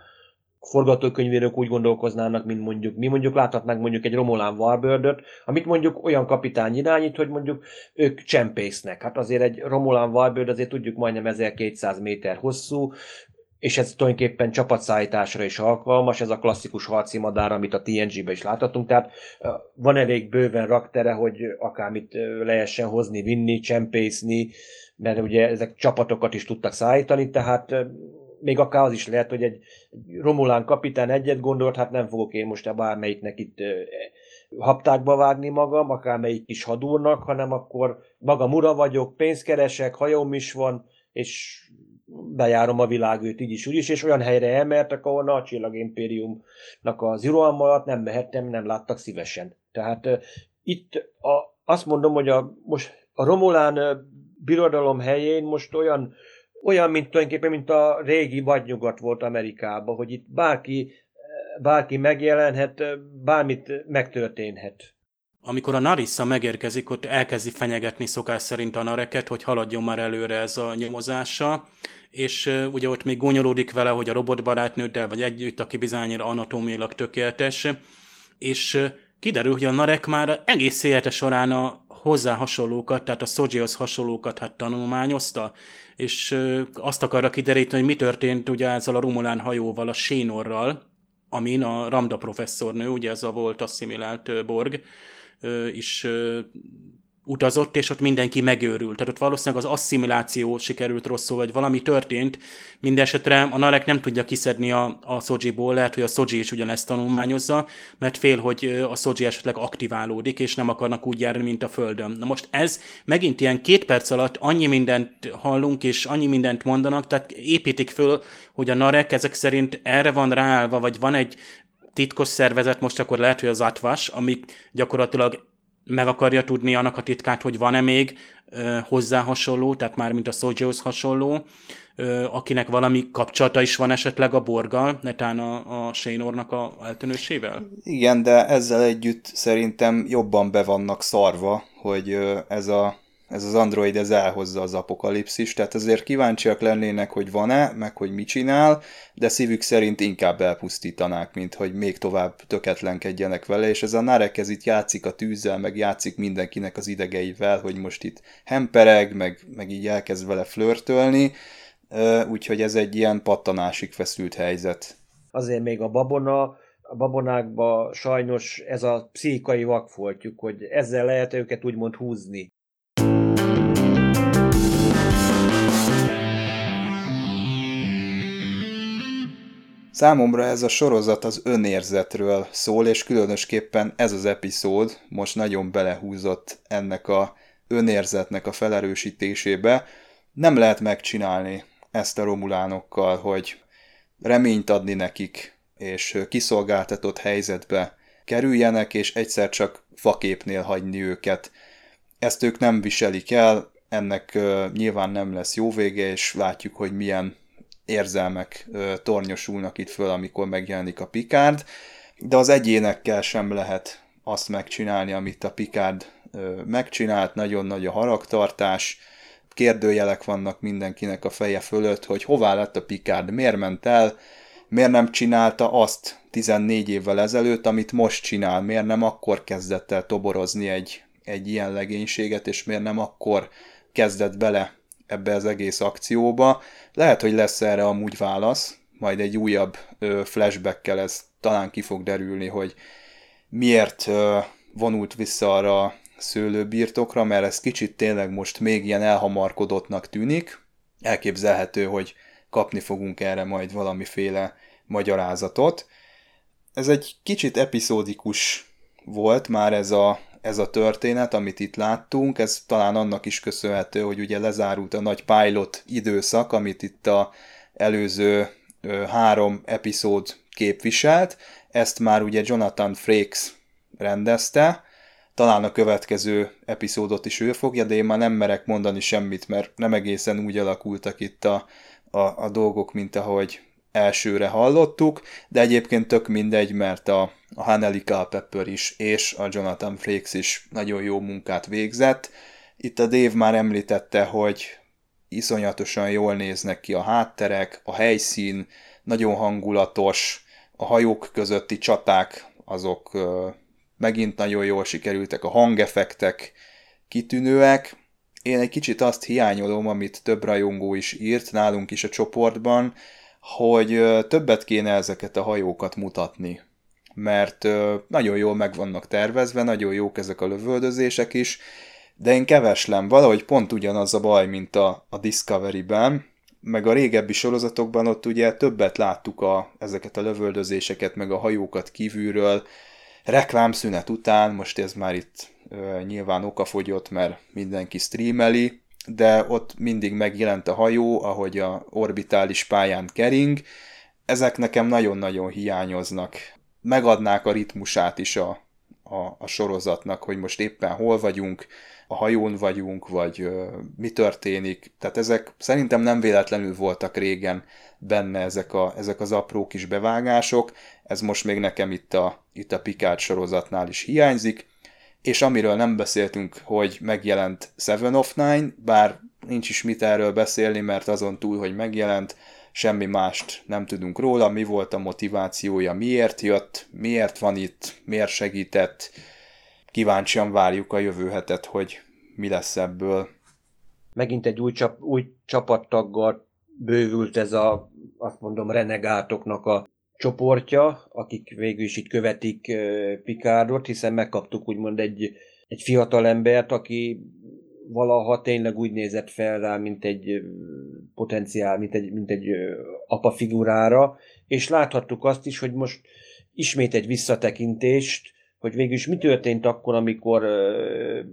forgatókönyvérők úgy gondolkoznának, mint mondjuk mi mondjuk láthatnánk mondjuk egy Romulán Warbird-öt, amit mondjuk olyan kapitány irányít, hogy mondjuk ők csempésznek. Hát azért egy Romulán Warbird azért tudjuk majdnem 1200 méter hosszú, és ez tulajdonképpen csapatszállításra is alkalmas, ez a klasszikus harci madár, amit a TNG-ben is láthatunk, tehát van elég bőven raktere, hogy akármit lehessen hozni, vinni, csempészni, mert ugye ezek csapatokat is tudtak szállítani, tehát még akár az is lehet, hogy egy Romulán kapitán egyet gondolt, hát nem fogok én most a bármelyiknek itt haptákba vágni magam, akármelyik kis hadúrnak, hanem akkor magam ura vagyok, pénzt keresek, hajóm is van, és bejárom a világűt így is, úgy is, és olyan helyre elmertek, ahol a Csillag Impériumnak az iroalma alatt nem mehettem, nem láttak szívesen. Tehát uh, itt a, azt mondom, hogy a, most a Romulán uh, birodalom helyén most olyan, olyan, mint tulajdonképpen, mint a régi vadnyugat volt Amerikában, hogy itt bárki, bárki megjelenhet, bármit megtörténhet. Amikor a Narissa megérkezik, ott elkezdi fenyegetni szokás szerint a Nareket, hogy haladjon már előre ez a nyomozása, és ugye ott még gonyolódik vele, hogy a robotbarátnőddel vagy együtt, aki bizonyára anatómiailag tökéletes, és kiderül, hogy a Narek már egész élete során a hozzá hasonlókat, tehát a Sojihoz hasonlókat hát tanulmányozta, és azt akarra kideríteni, hogy mi történt ugye ezzel a Romulán hajóval, a Sénorral, amin a Ramda professzornő, ugye ez a volt asszimilált Borg, is utazott, és ott mindenki megőrült. Tehát ott valószínűleg az asszimiláció sikerült rosszul, vagy valami történt. Mindenesetre a Narek nem tudja kiszedni a, a Sojiból, lehet, hogy a Soji is ugyanezt tanulmányozza, mert fél, hogy a Soji esetleg aktiválódik, és nem akarnak úgy járni, mint a Földön. Na most ez megint ilyen két perc alatt annyi mindent hallunk, és annyi mindent mondanak, tehát építik föl, hogy a Narek ezek szerint erre van ráállva, vagy van egy titkos szervezet, most akkor lehet, hogy az Atvas, ami gyakorlatilag meg akarja tudni annak a titkát, hogy van-e még ö, hozzá hasonló, tehát már mint a Sojihoz hasonló, ö, akinek valami kapcsolata is van esetleg a borgal, netán a, a Sénornak a eltűnősével? Igen, de ezzel együtt szerintem jobban be vannak szarva, hogy ez a ez az Android ez elhozza az apokalipszis, tehát azért kíváncsiak lennének, hogy van-e, meg hogy mit csinál, de szívük szerint inkább elpusztítanák, mint hogy még tovább töketlenkedjenek vele, és ez a Narek ez itt játszik a tűzzel, meg játszik mindenkinek az idegeivel, hogy most itt hempereg, meg, meg így elkezd vele flörtölni, úgyhogy ez egy ilyen pattanásig feszült helyzet. Azért még a babona, a babonákba sajnos ez a pszichikai vakfoltjuk, hogy ezzel lehet őket úgymond húzni. Számomra ez a sorozat az önérzetről szól, és különösképpen ez az epizód most nagyon belehúzott ennek a önérzetnek a felerősítésébe. Nem lehet megcsinálni ezt a romulánokkal, hogy reményt adni nekik, és kiszolgáltatott helyzetbe kerüljenek, és egyszer csak faképnél hagyni őket. Ezt ők nem viselik el, ennek nyilván nem lesz jó vége, és látjuk, hogy milyen érzelmek tornyosulnak itt föl, amikor megjelenik a Picard, de az egyénekkel sem lehet azt megcsinálni, amit a Picard megcsinált, nagyon nagy a haragtartás, kérdőjelek vannak mindenkinek a feje fölött, hogy hová lett a Picard, miért ment el, miért nem csinálta azt 14 évvel ezelőtt, amit most csinál, miért nem akkor kezdett el toborozni egy, egy ilyen legénységet, és miért nem akkor kezdett bele ebbe az egész akcióba. Lehet, hogy lesz erre amúgy válasz, majd egy újabb flashbackkel ez talán ki fog derülni, hogy miért vonult vissza arra a szőlőbirtokra, mert ez kicsit tényleg most még ilyen elhamarkodottnak tűnik. Elképzelhető, hogy kapni fogunk erre majd valamiféle magyarázatot. Ez egy kicsit epizódikus volt már ez a, ez a történet, amit itt láttunk. Ez talán annak is köszönhető, hogy ugye lezárult a nagy pilot időszak, amit itt a előző három epizód képviselt. Ezt már ugye Jonathan Frakes rendezte, talán a következő epizódot is ő fogja, de én már nem merek mondani semmit, mert nem egészen úgy alakultak itt a, a, a dolgok, mint ahogy elsőre hallottuk, de egyébként tök mindegy, mert a, a Haneli Culpepper is és a Jonathan Frakes is nagyon jó munkát végzett. Itt a Dave már említette, hogy iszonyatosan jól néznek ki a hátterek, a helyszín, nagyon hangulatos, a hajók közötti csaták azok megint nagyon jól sikerültek, a hangeffektek kitűnőek. Én egy kicsit azt hiányolom, amit több rajongó is írt nálunk is a csoportban, hogy többet kéne ezeket a hajókat mutatni. Mert nagyon jól meg vannak tervezve, nagyon jók ezek a lövöldözések is, de én keveslem, valahogy pont ugyanaz a baj, mint a, a Discovery-ben, meg a régebbi sorozatokban ott ugye többet láttuk a, ezeket a lövöldözéseket, meg a hajókat kívülről, reklámszünet után, most ez már itt ö, nyilván okafogyott, mert mindenki streameli, de ott mindig megjelent a hajó, ahogy a orbitális pályán kering. Ezek nekem nagyon-nagyon hiányoznak. Megadnák a ritmusát is a, a, a sorozatnak, hogy most éppen hol vagyunk, a hajón vagyunk, vagy ö, mi történik. Tehát ezek szerintem nem véletlenül voltak régen benne ezek, a, ezek az apró kis bevágások. Ez most még nekem itt a, itt a Picard sorozatnál is hiányzik. És amiről nem beszéltünk, hogy megjelent Seven of Nine, bár nincs is mit erről beszélni, mert azon túl, hogy megjelent, semmi mást nem tudunk róla, mi volt a motivációja, miért jött, miért van itt, miért segített, kíváncsian várjuk a jövő hetet, hogy mi lesz ebből. Megint egy új, csap, új csapattaggal bővült ez a, azt mondom, renegátoknak a csoportja, akik végül is itt követik Picardot, hiszen megkaptuk úgymond egy, egy fiatal embert, aki valaha tényleg úgy nézett fel rá, mint egy potenciál, mint egy, mint egy apa figurára, és láthattuk azt is, hogy most ismét egy visszatekintést, hogy végül is mi történt akkor, amikor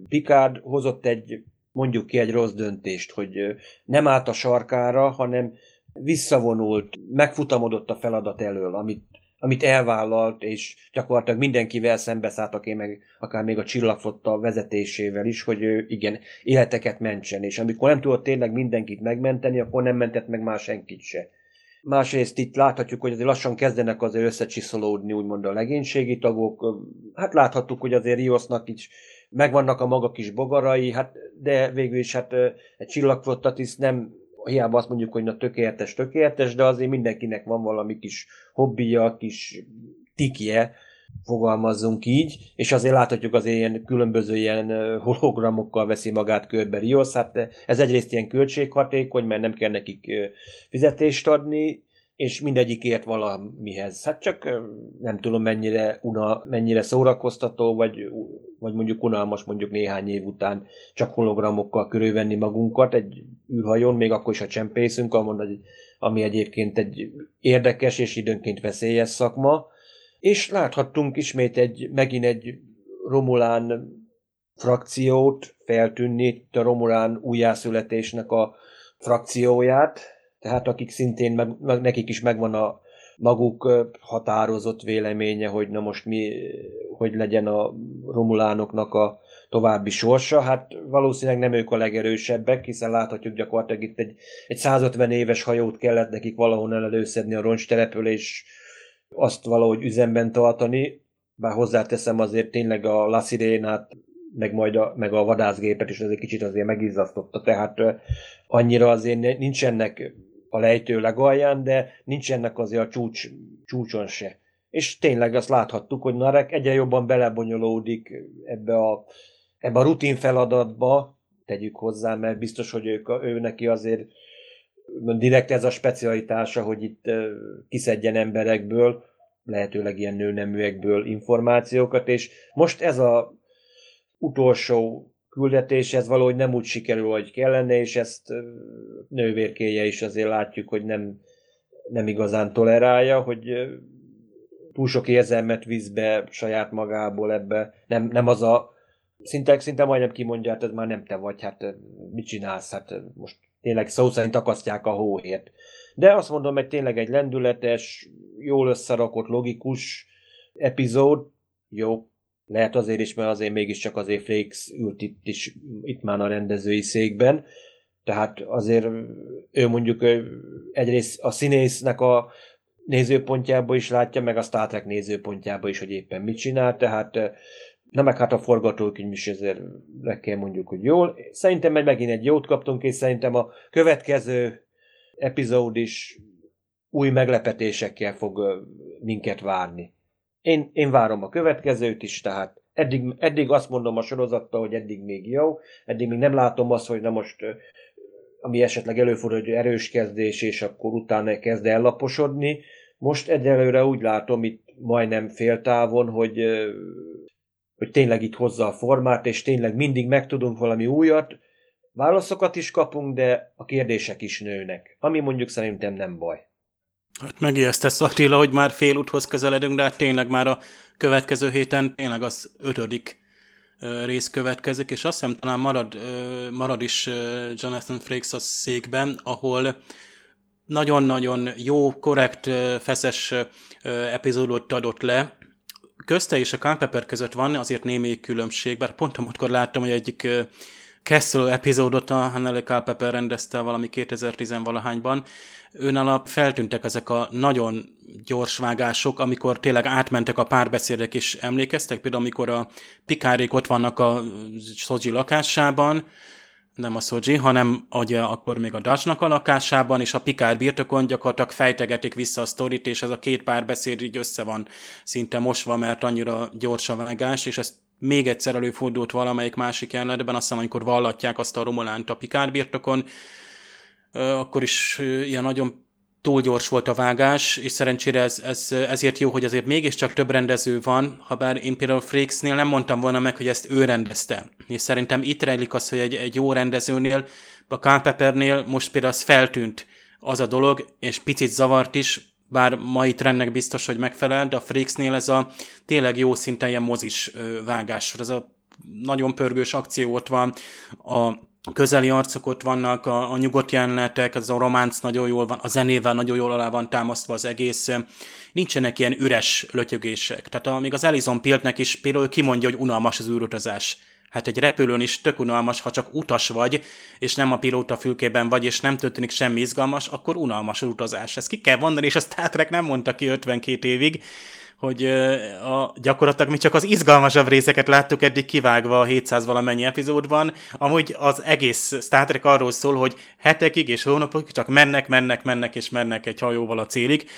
Picard hozott egy, mondjuk ki egy rossz döntést, hogy nem állt a sarkára, hanem visszavonult, megfutamodott a feladat elől, amit, amit elvállalt, és gyakorlatilag mindenkivel szembeszállt, aki meg akár még a csillagflotta vezetésével is, hogy ő igen, életeket mentsen, és amikor nem tudott tényleg mindenkit megmenteni, akkor nem mentett meg más senkit se. Másrészt itt láthatjuk, hogy azért lassan kezdenek azért összecsiszolódni úgymond a legénységi tagok. Hát láthattuk, hogy azért Riosnak is megvannak a maga kis bogarai, hát, de végül is hát egy csillagflotta tiszt nem hiába azt mondjuk, hogy na tökéletes, tökéletes, de azért mindenkinek van valami kis hobbija, kis tikje, fogalmazzunk így, és azért láthatjuk az ilyen különböző ilyen hologramokkal veszi magát körbe Rios, hát ez egyrészt ilyen költséghatékony, mert nem kell nekik fizetést adni, és mindegyikért valamihez. Hát csak nem tudom mennyire, una, mennyire szórakoztató, vagy, vagy mondjuk unalmas mondjuk néhány év után csak hologramokkal körülvenni magunkat egy űrhajón, még akkor is a csempészünk, ami egyébként egy érdekes és időnként veszélyes szakma. És láthattunk ismét egy, megint egy Romulán frakciót feltűnni, a Romulán újjászületésnek a frakcióját, tehát akik szintén, meg, meg, nekik is megvan a maguk határozott véleménye, hogy na most mi, hogy legyen a romulánoknak a további sorsa. Hát valószínűleg nem ők a legerősebbek, hiszen láthatjuk gyakorlatilag itt egy, egy 150 éves hajót kellett nekik valahonnan előszedni a roncstelepől, és azt valahogy üzemben tartani. Bár hozzáteszem azért tényleg a La Sirenát, meg majd a, meg a vadászgépet is azért kicsit azért megizzasztotta, tehát annyira azért nincsenek a lejtő legalján, de nincs ennek azért a csúcs, csúcson se. És tényleg azt láthattuk, hogy Narek egyre jobban belebonyolódik ebbe a, ebbe a rutin feladatba, tegyük hozzá, mert biztos, hogy ők, ő neki azért direkt ez a specialitása, hogy itt kiszedjen emberekből, lehetőleg ilyen nőneműekből információkat, és most ez a utolsó küldetés, ez valahogy nem úgy sikerül, hogy kellene, és ezt nővérkéje is azért látjuk, hogy nem, nem igazán tolerálja, hogy túl sok érzelmet visz be saját magából ebbe, nem, nem az a szinte, szinte majdnem kimondja, hát ez már nem te vagy, hát mit csinálsz, hát most tényleg szó szerint akasztják a hóért. De azt mondom, hogy tényleg egy lendületes, jól összerakott, logikus epizód, jó, lehet azért is, mert azért mégiscsak azért Flakes ült itt is, itt már a rendezői székben, tehát azért ő mondjuk egyrészt a színésznek a nézőpontjából is látja, meg a Star Trek nézőpontjából is, hogy éppen mit csinál, tehát na meg hát a forgatókönyv is ezért le kell mondjuk, hogy jól. Szerintem meg megint egy jót kaptunk, és szerintem a következő epizód is új meglepetésekkel fog minket várni. Én, én várom a következőt is, tehát eddig, eddig azt mondom a sorozattal, hogy eddig még jó, eddig még nem látom azt, hogy na most ami esetleg előfordul, hogy erős kezdés, és akkor utána kezd ellaposodni. Most egyelőre úgy látom itt majdnem féltávon, hogy, hogy tényleg itt hozza a formát, és tényleg mindig megtudunk valami újat, válaszokat is kapunk, de a kérdések is nőnek, ami mondjuk szerintem nem baj. Hát megijesztesz Attila, hogy már fél úthoz közeledünk, de hát tényleg már a következő héten tényleg az ötödik rész következik, és azt hiszem talán marad, marad is Jonathan Frakes a székben, ahol nagyon-nagyon jó, korrekt, feszes epizódot adott le. Közte és a Culpepper között van azért némi különbség, bár pont amikor láttam, hogy egyik Castle epizódot a Hannele Culpepper rendezte valami 2010-valahányban, alap feltűntek ezek a nagyon gyors vágások, amikor tényleg átmentek a párbeszédek is emlékeztek, például amikor a pikárék ott vannak a Szoji lakásában, nem a Szoji, hanem ugye akkor még a Dajnak a lakásában, és a Pikár birtokon gyakorlatilag fejtegetik vissza a sztorit, és ez a két párbeszéd így össze van szinte mosva, mert annyira gyors a vágás, és ez még egyszer előfordult valamelyik másik jelenetben, azt hiszem, amikor vallatják azt a Romolánt a Pikár birtokon, akkor is ilyen nagyon túl gyors volt a vágás, és szerencsére ez, ez, ezért jó, hogy azért mégiscsak több rendező van, ha bár én például Frakesnél nem mondtam volna meg, hogy ezt ő rendezte. És szerintem itt rejlik az, hogy egy, egy jó rendezőnél, a Culpeppernél most például az feltűnt az a dolog, és picit zavart is, bár mai trendnek biztos, hogy megfelel, de a Frakesnél ez a tényleg jó szinten ilyen mozis vágás. Ez a nagyon pörgős akció ott van, a közeli arcok ott vannak, a, a nyugodt jelenetek, az a románc nagyon jól van, a zenével nagyon jól alá van támasztva az egész. Nincsenek ilyen üres lötyögések. Tehát amíg az Elizon Piltnek is például kimondja, hogy unalmas az űrutazás. Hát egy repülőn is tök unalmas, ha csak utas vagy, és nem a pilóta fülkében vagy, és nem történik semmi izgalmas, akkor unalmas az utazás. Ezt ki kell mondani, és a Star Trek nem mondta ki 52 évig, hogy a, gyakorlatilag mi csak az izgalmasabb részeket láttuk eddig kivágva a 700 valamennyi epizódban. Amúgy az egész Star Trek arról szól, hogy hetekig és hónapokig csak mennek, mennek, mennek és mennek egy hajóval a célig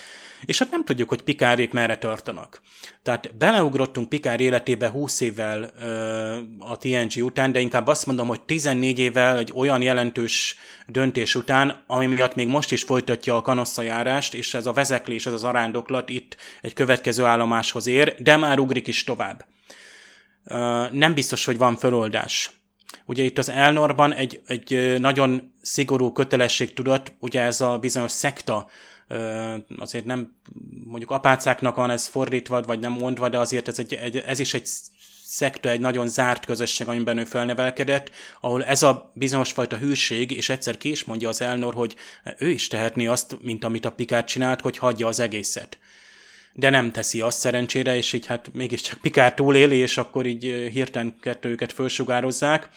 és hát nem tudjuk, hogy Pikárék merre tartanak. Tehát beleugrottunk Pikár életébe 20 évvel ö, a TNG után, de inkább azt mondom, hogy 14 évvel egy olyan jelentős döntés után, ami miatt még most is folytatja a kanosszajárást, és ez a vezeklés, ez az arándoklat itt egy következő állomáshoz ér, de már ugrik is tovább. Ö, nem biztos, hogy van föloldás. Ugye itt az Elnorban egy, egy nagyon szigorú kötelesség tudott, ugye ez a bizonyos szekta azért nem, mondjuk apácáknak van ez fordítva, vagy nem mondva, de azért ez, egy, egy, ez is egy szekta, egy nagyon zárt közösség, amiben ő felnevelkedett, ahol ez a bizonyos fajta hűség, és egyszer ki is mondja az Elnor, hogy ő is tehetné azt, mint amit a Pikát csinált, hogy hagyja az egészet. De nem teszi azt szerencsére, és így hát mégiscsak Pikát túléli, és akkor így hirtelen kettőjüket fölsugározzák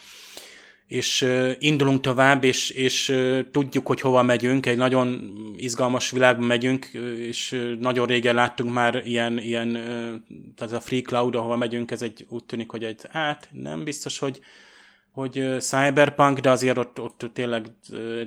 és indulunk tovább, és, és tudjuk, hogy hova megyünk, egy nagyon izgalmas világban megyünk, és nagyon régen láttunk már ilyen, ilyen tehát a Free Cloud, ahova megyünk, ez egy, úgy tűnik, hogy egy, hát nem biztos, hogy, hogy cyberpunk, de azért ott, ott tényleg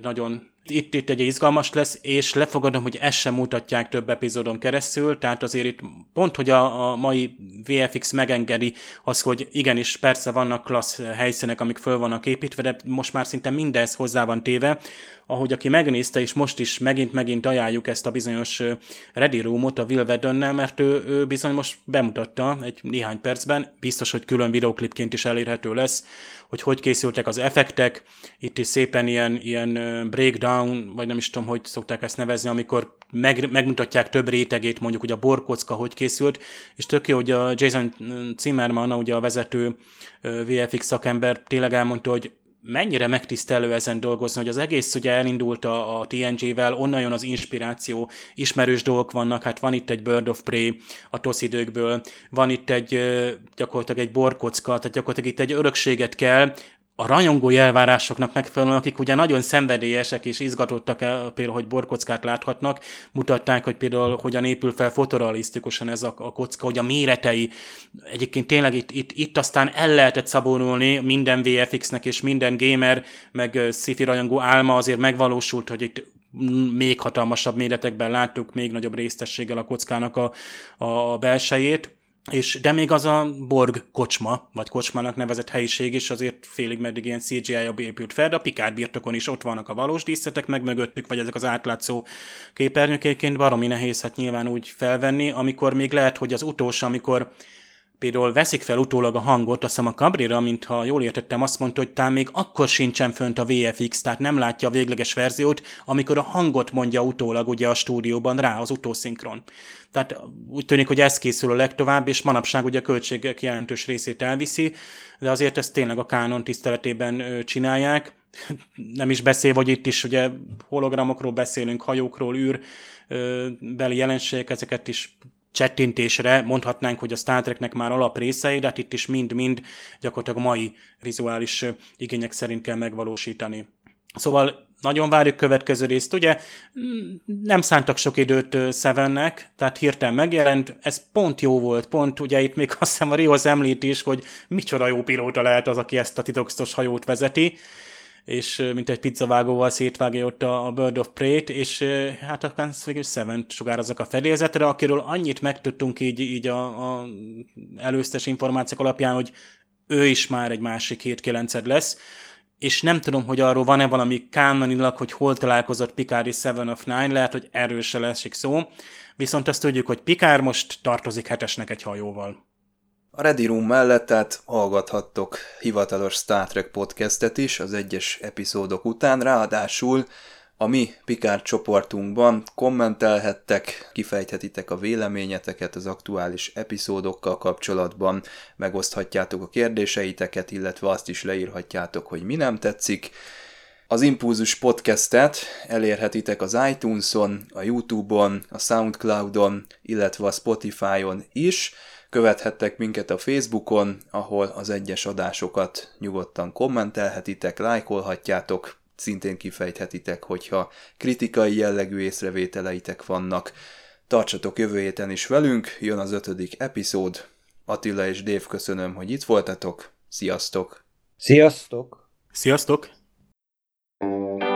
nagyon itt, itt egy izgalmas lesz, és lefogadom, hogy ezt sem mutatják több epizódon keresztül, tehát azért itt pont, hogy a, a mai VFX megengedi az, hogy igenis persze vannak klassz helyszínek, amik föl vannak építve, de most már szinte mindez hozzá van téve, ahogy aki megnézte, és most is megint-megint ajánljuk ezt a bizonyos Ready Roomot a Will Weddonnel, mert ő, ő bizony most bemutatta egy néhány percben, biztos, hogy külön videoklipként is elérhető lesz, hogy hogy készültek az effektek, itt is szépen ilyen, ilyen breakdown, vagy nem is tudom, hogy szokták ezt nevezni, amikor meg, megmutatják több rétegét, mondjuk, hogy a borkocka hogy készült, és tök jó, hogy a Jason Zimmerman, ugye a vezető VFX szakember tényleg elmondta, hogy mennyire megtisztelő ezen dolgozni, hogy az egész ugye elindult a, a TNG-vel, onnan jön az inspiráció, ismerős dolgok vannak, hát van itt egy Bird of Prey a TOSZ időkből, van itt egy gyakorlatilag egy borkocka, tehát gyakorlatilag itt egy örökséget kell a rajongó elvárásoknak megfelelően, akik ugye nagyon szenvedélyesek és izgatottak el, például, hogy borkockát láthatnak, mutatták, hogy például hogyan épül fel fotorealisztikusan ez a, a kocka, hogy a méretei, egyébként tényleg itt, itt, itt aztán el lehetett szabónulni minden VFX-nek és minden gamer, meg sci rajongó álma azért megvalósult, hogy itt még hatalmasabb méretekben láttuk, még nagyobb résztességgel a kockának a, a belsejét és, de még az a Borg kocsma, vagy kocsmának nevezett helyiség is azért félig meddig ilyen CGI-jabb épült fel, de a Picard birtokon is ott vannak a valós díszetek, meg mögöttük, vagy ezek az átlátszó képernyőkéként. Baromi nehéz hát nyilván úgy felvenni, amikor még lehet, hogy az utolsó, amikor például veszik fel utólag a hangot, azt hiszem a Cabrera, mintha jól értettem, azt mondta, hogy talán még akkor sincsen fönt a VFX, tehát nem látja a végleges verziót, amikor a hangot mondja utólag ugye a stúdióban rá az utószinkron. Tehát úgy tűnik, hogy ez készül a legtovább, és manapság ugye a költségek jelentős részét elviszi, de azért ezt tényleg a kánon tiszteletében csinálják. Nem is beszél, hogy itt is ugye hologramokról beszélünk, hajókról, űr beli jelenségek, ezeket is csettintésre mondhatnánk, hogy a Star Treknek már alaprészei, de hát itt is mind-mind gyakorlatilag mai vizuális igények szerint kell megvalósítani. Szóval nagyon várjuk következő részt, ugye nem szántak sok időt Sevennek, tehát hirtelen megjelent, ez pont jó volt, pont ugye itt még azt hiszem a Rios említ is, hogy micsoda jó pilóta lehet az, aki ezt a titokzatos hajót vezeti, és mint egy pizzavágóval szétvágja ott a Bird of Prey-t, és hát akkor végül Seven sugározzak a fedélzetre, akiről annyit megtudtunk így, így a, a előztes információk alapján, hogy ő is már egy másik 7 lesz, és nem tudom, hogy arról van-e valami kánonilag, hogy hol találkozott Picard és Seven of Nine, lehet, hogy erről se leszik szó, viszont azt tudjuk, hogy Picard most tartozik hetesnek egy hajóval. A Ready Room mellett tehát hallgathattok hivatalos Star Trek podcastet is az egyes epizódok után, ráadásul a mi Picard csoportunkban kommentelhettek, kifejthetitek a véleményeteket az aktuális epizódokkal kapcsolatban, megoszthatjátok a kérdéseiteket, illetve azt is leírhatjátok, hogy mi nem tetszik. Az Impulzus podcastet elérhetitek az iTunes-on, a YouTube-on, a Soundcloud-on, illetve a Spotify-on is. Követhettek minket a Facebookon, ahol az egyes adásokat nyugodtan kommentelhetitek, lájkolhatjátok, szintén kifejthetitek, hogyha kritikai jellegű észrevételeitek vannak. Tartsatok jövő héten is velünk, jön az ötödik epizód. Attila és Dév köszönöm, hogy itt voltatok. Sziasztok! Sziasztok! Sziasztok! thank you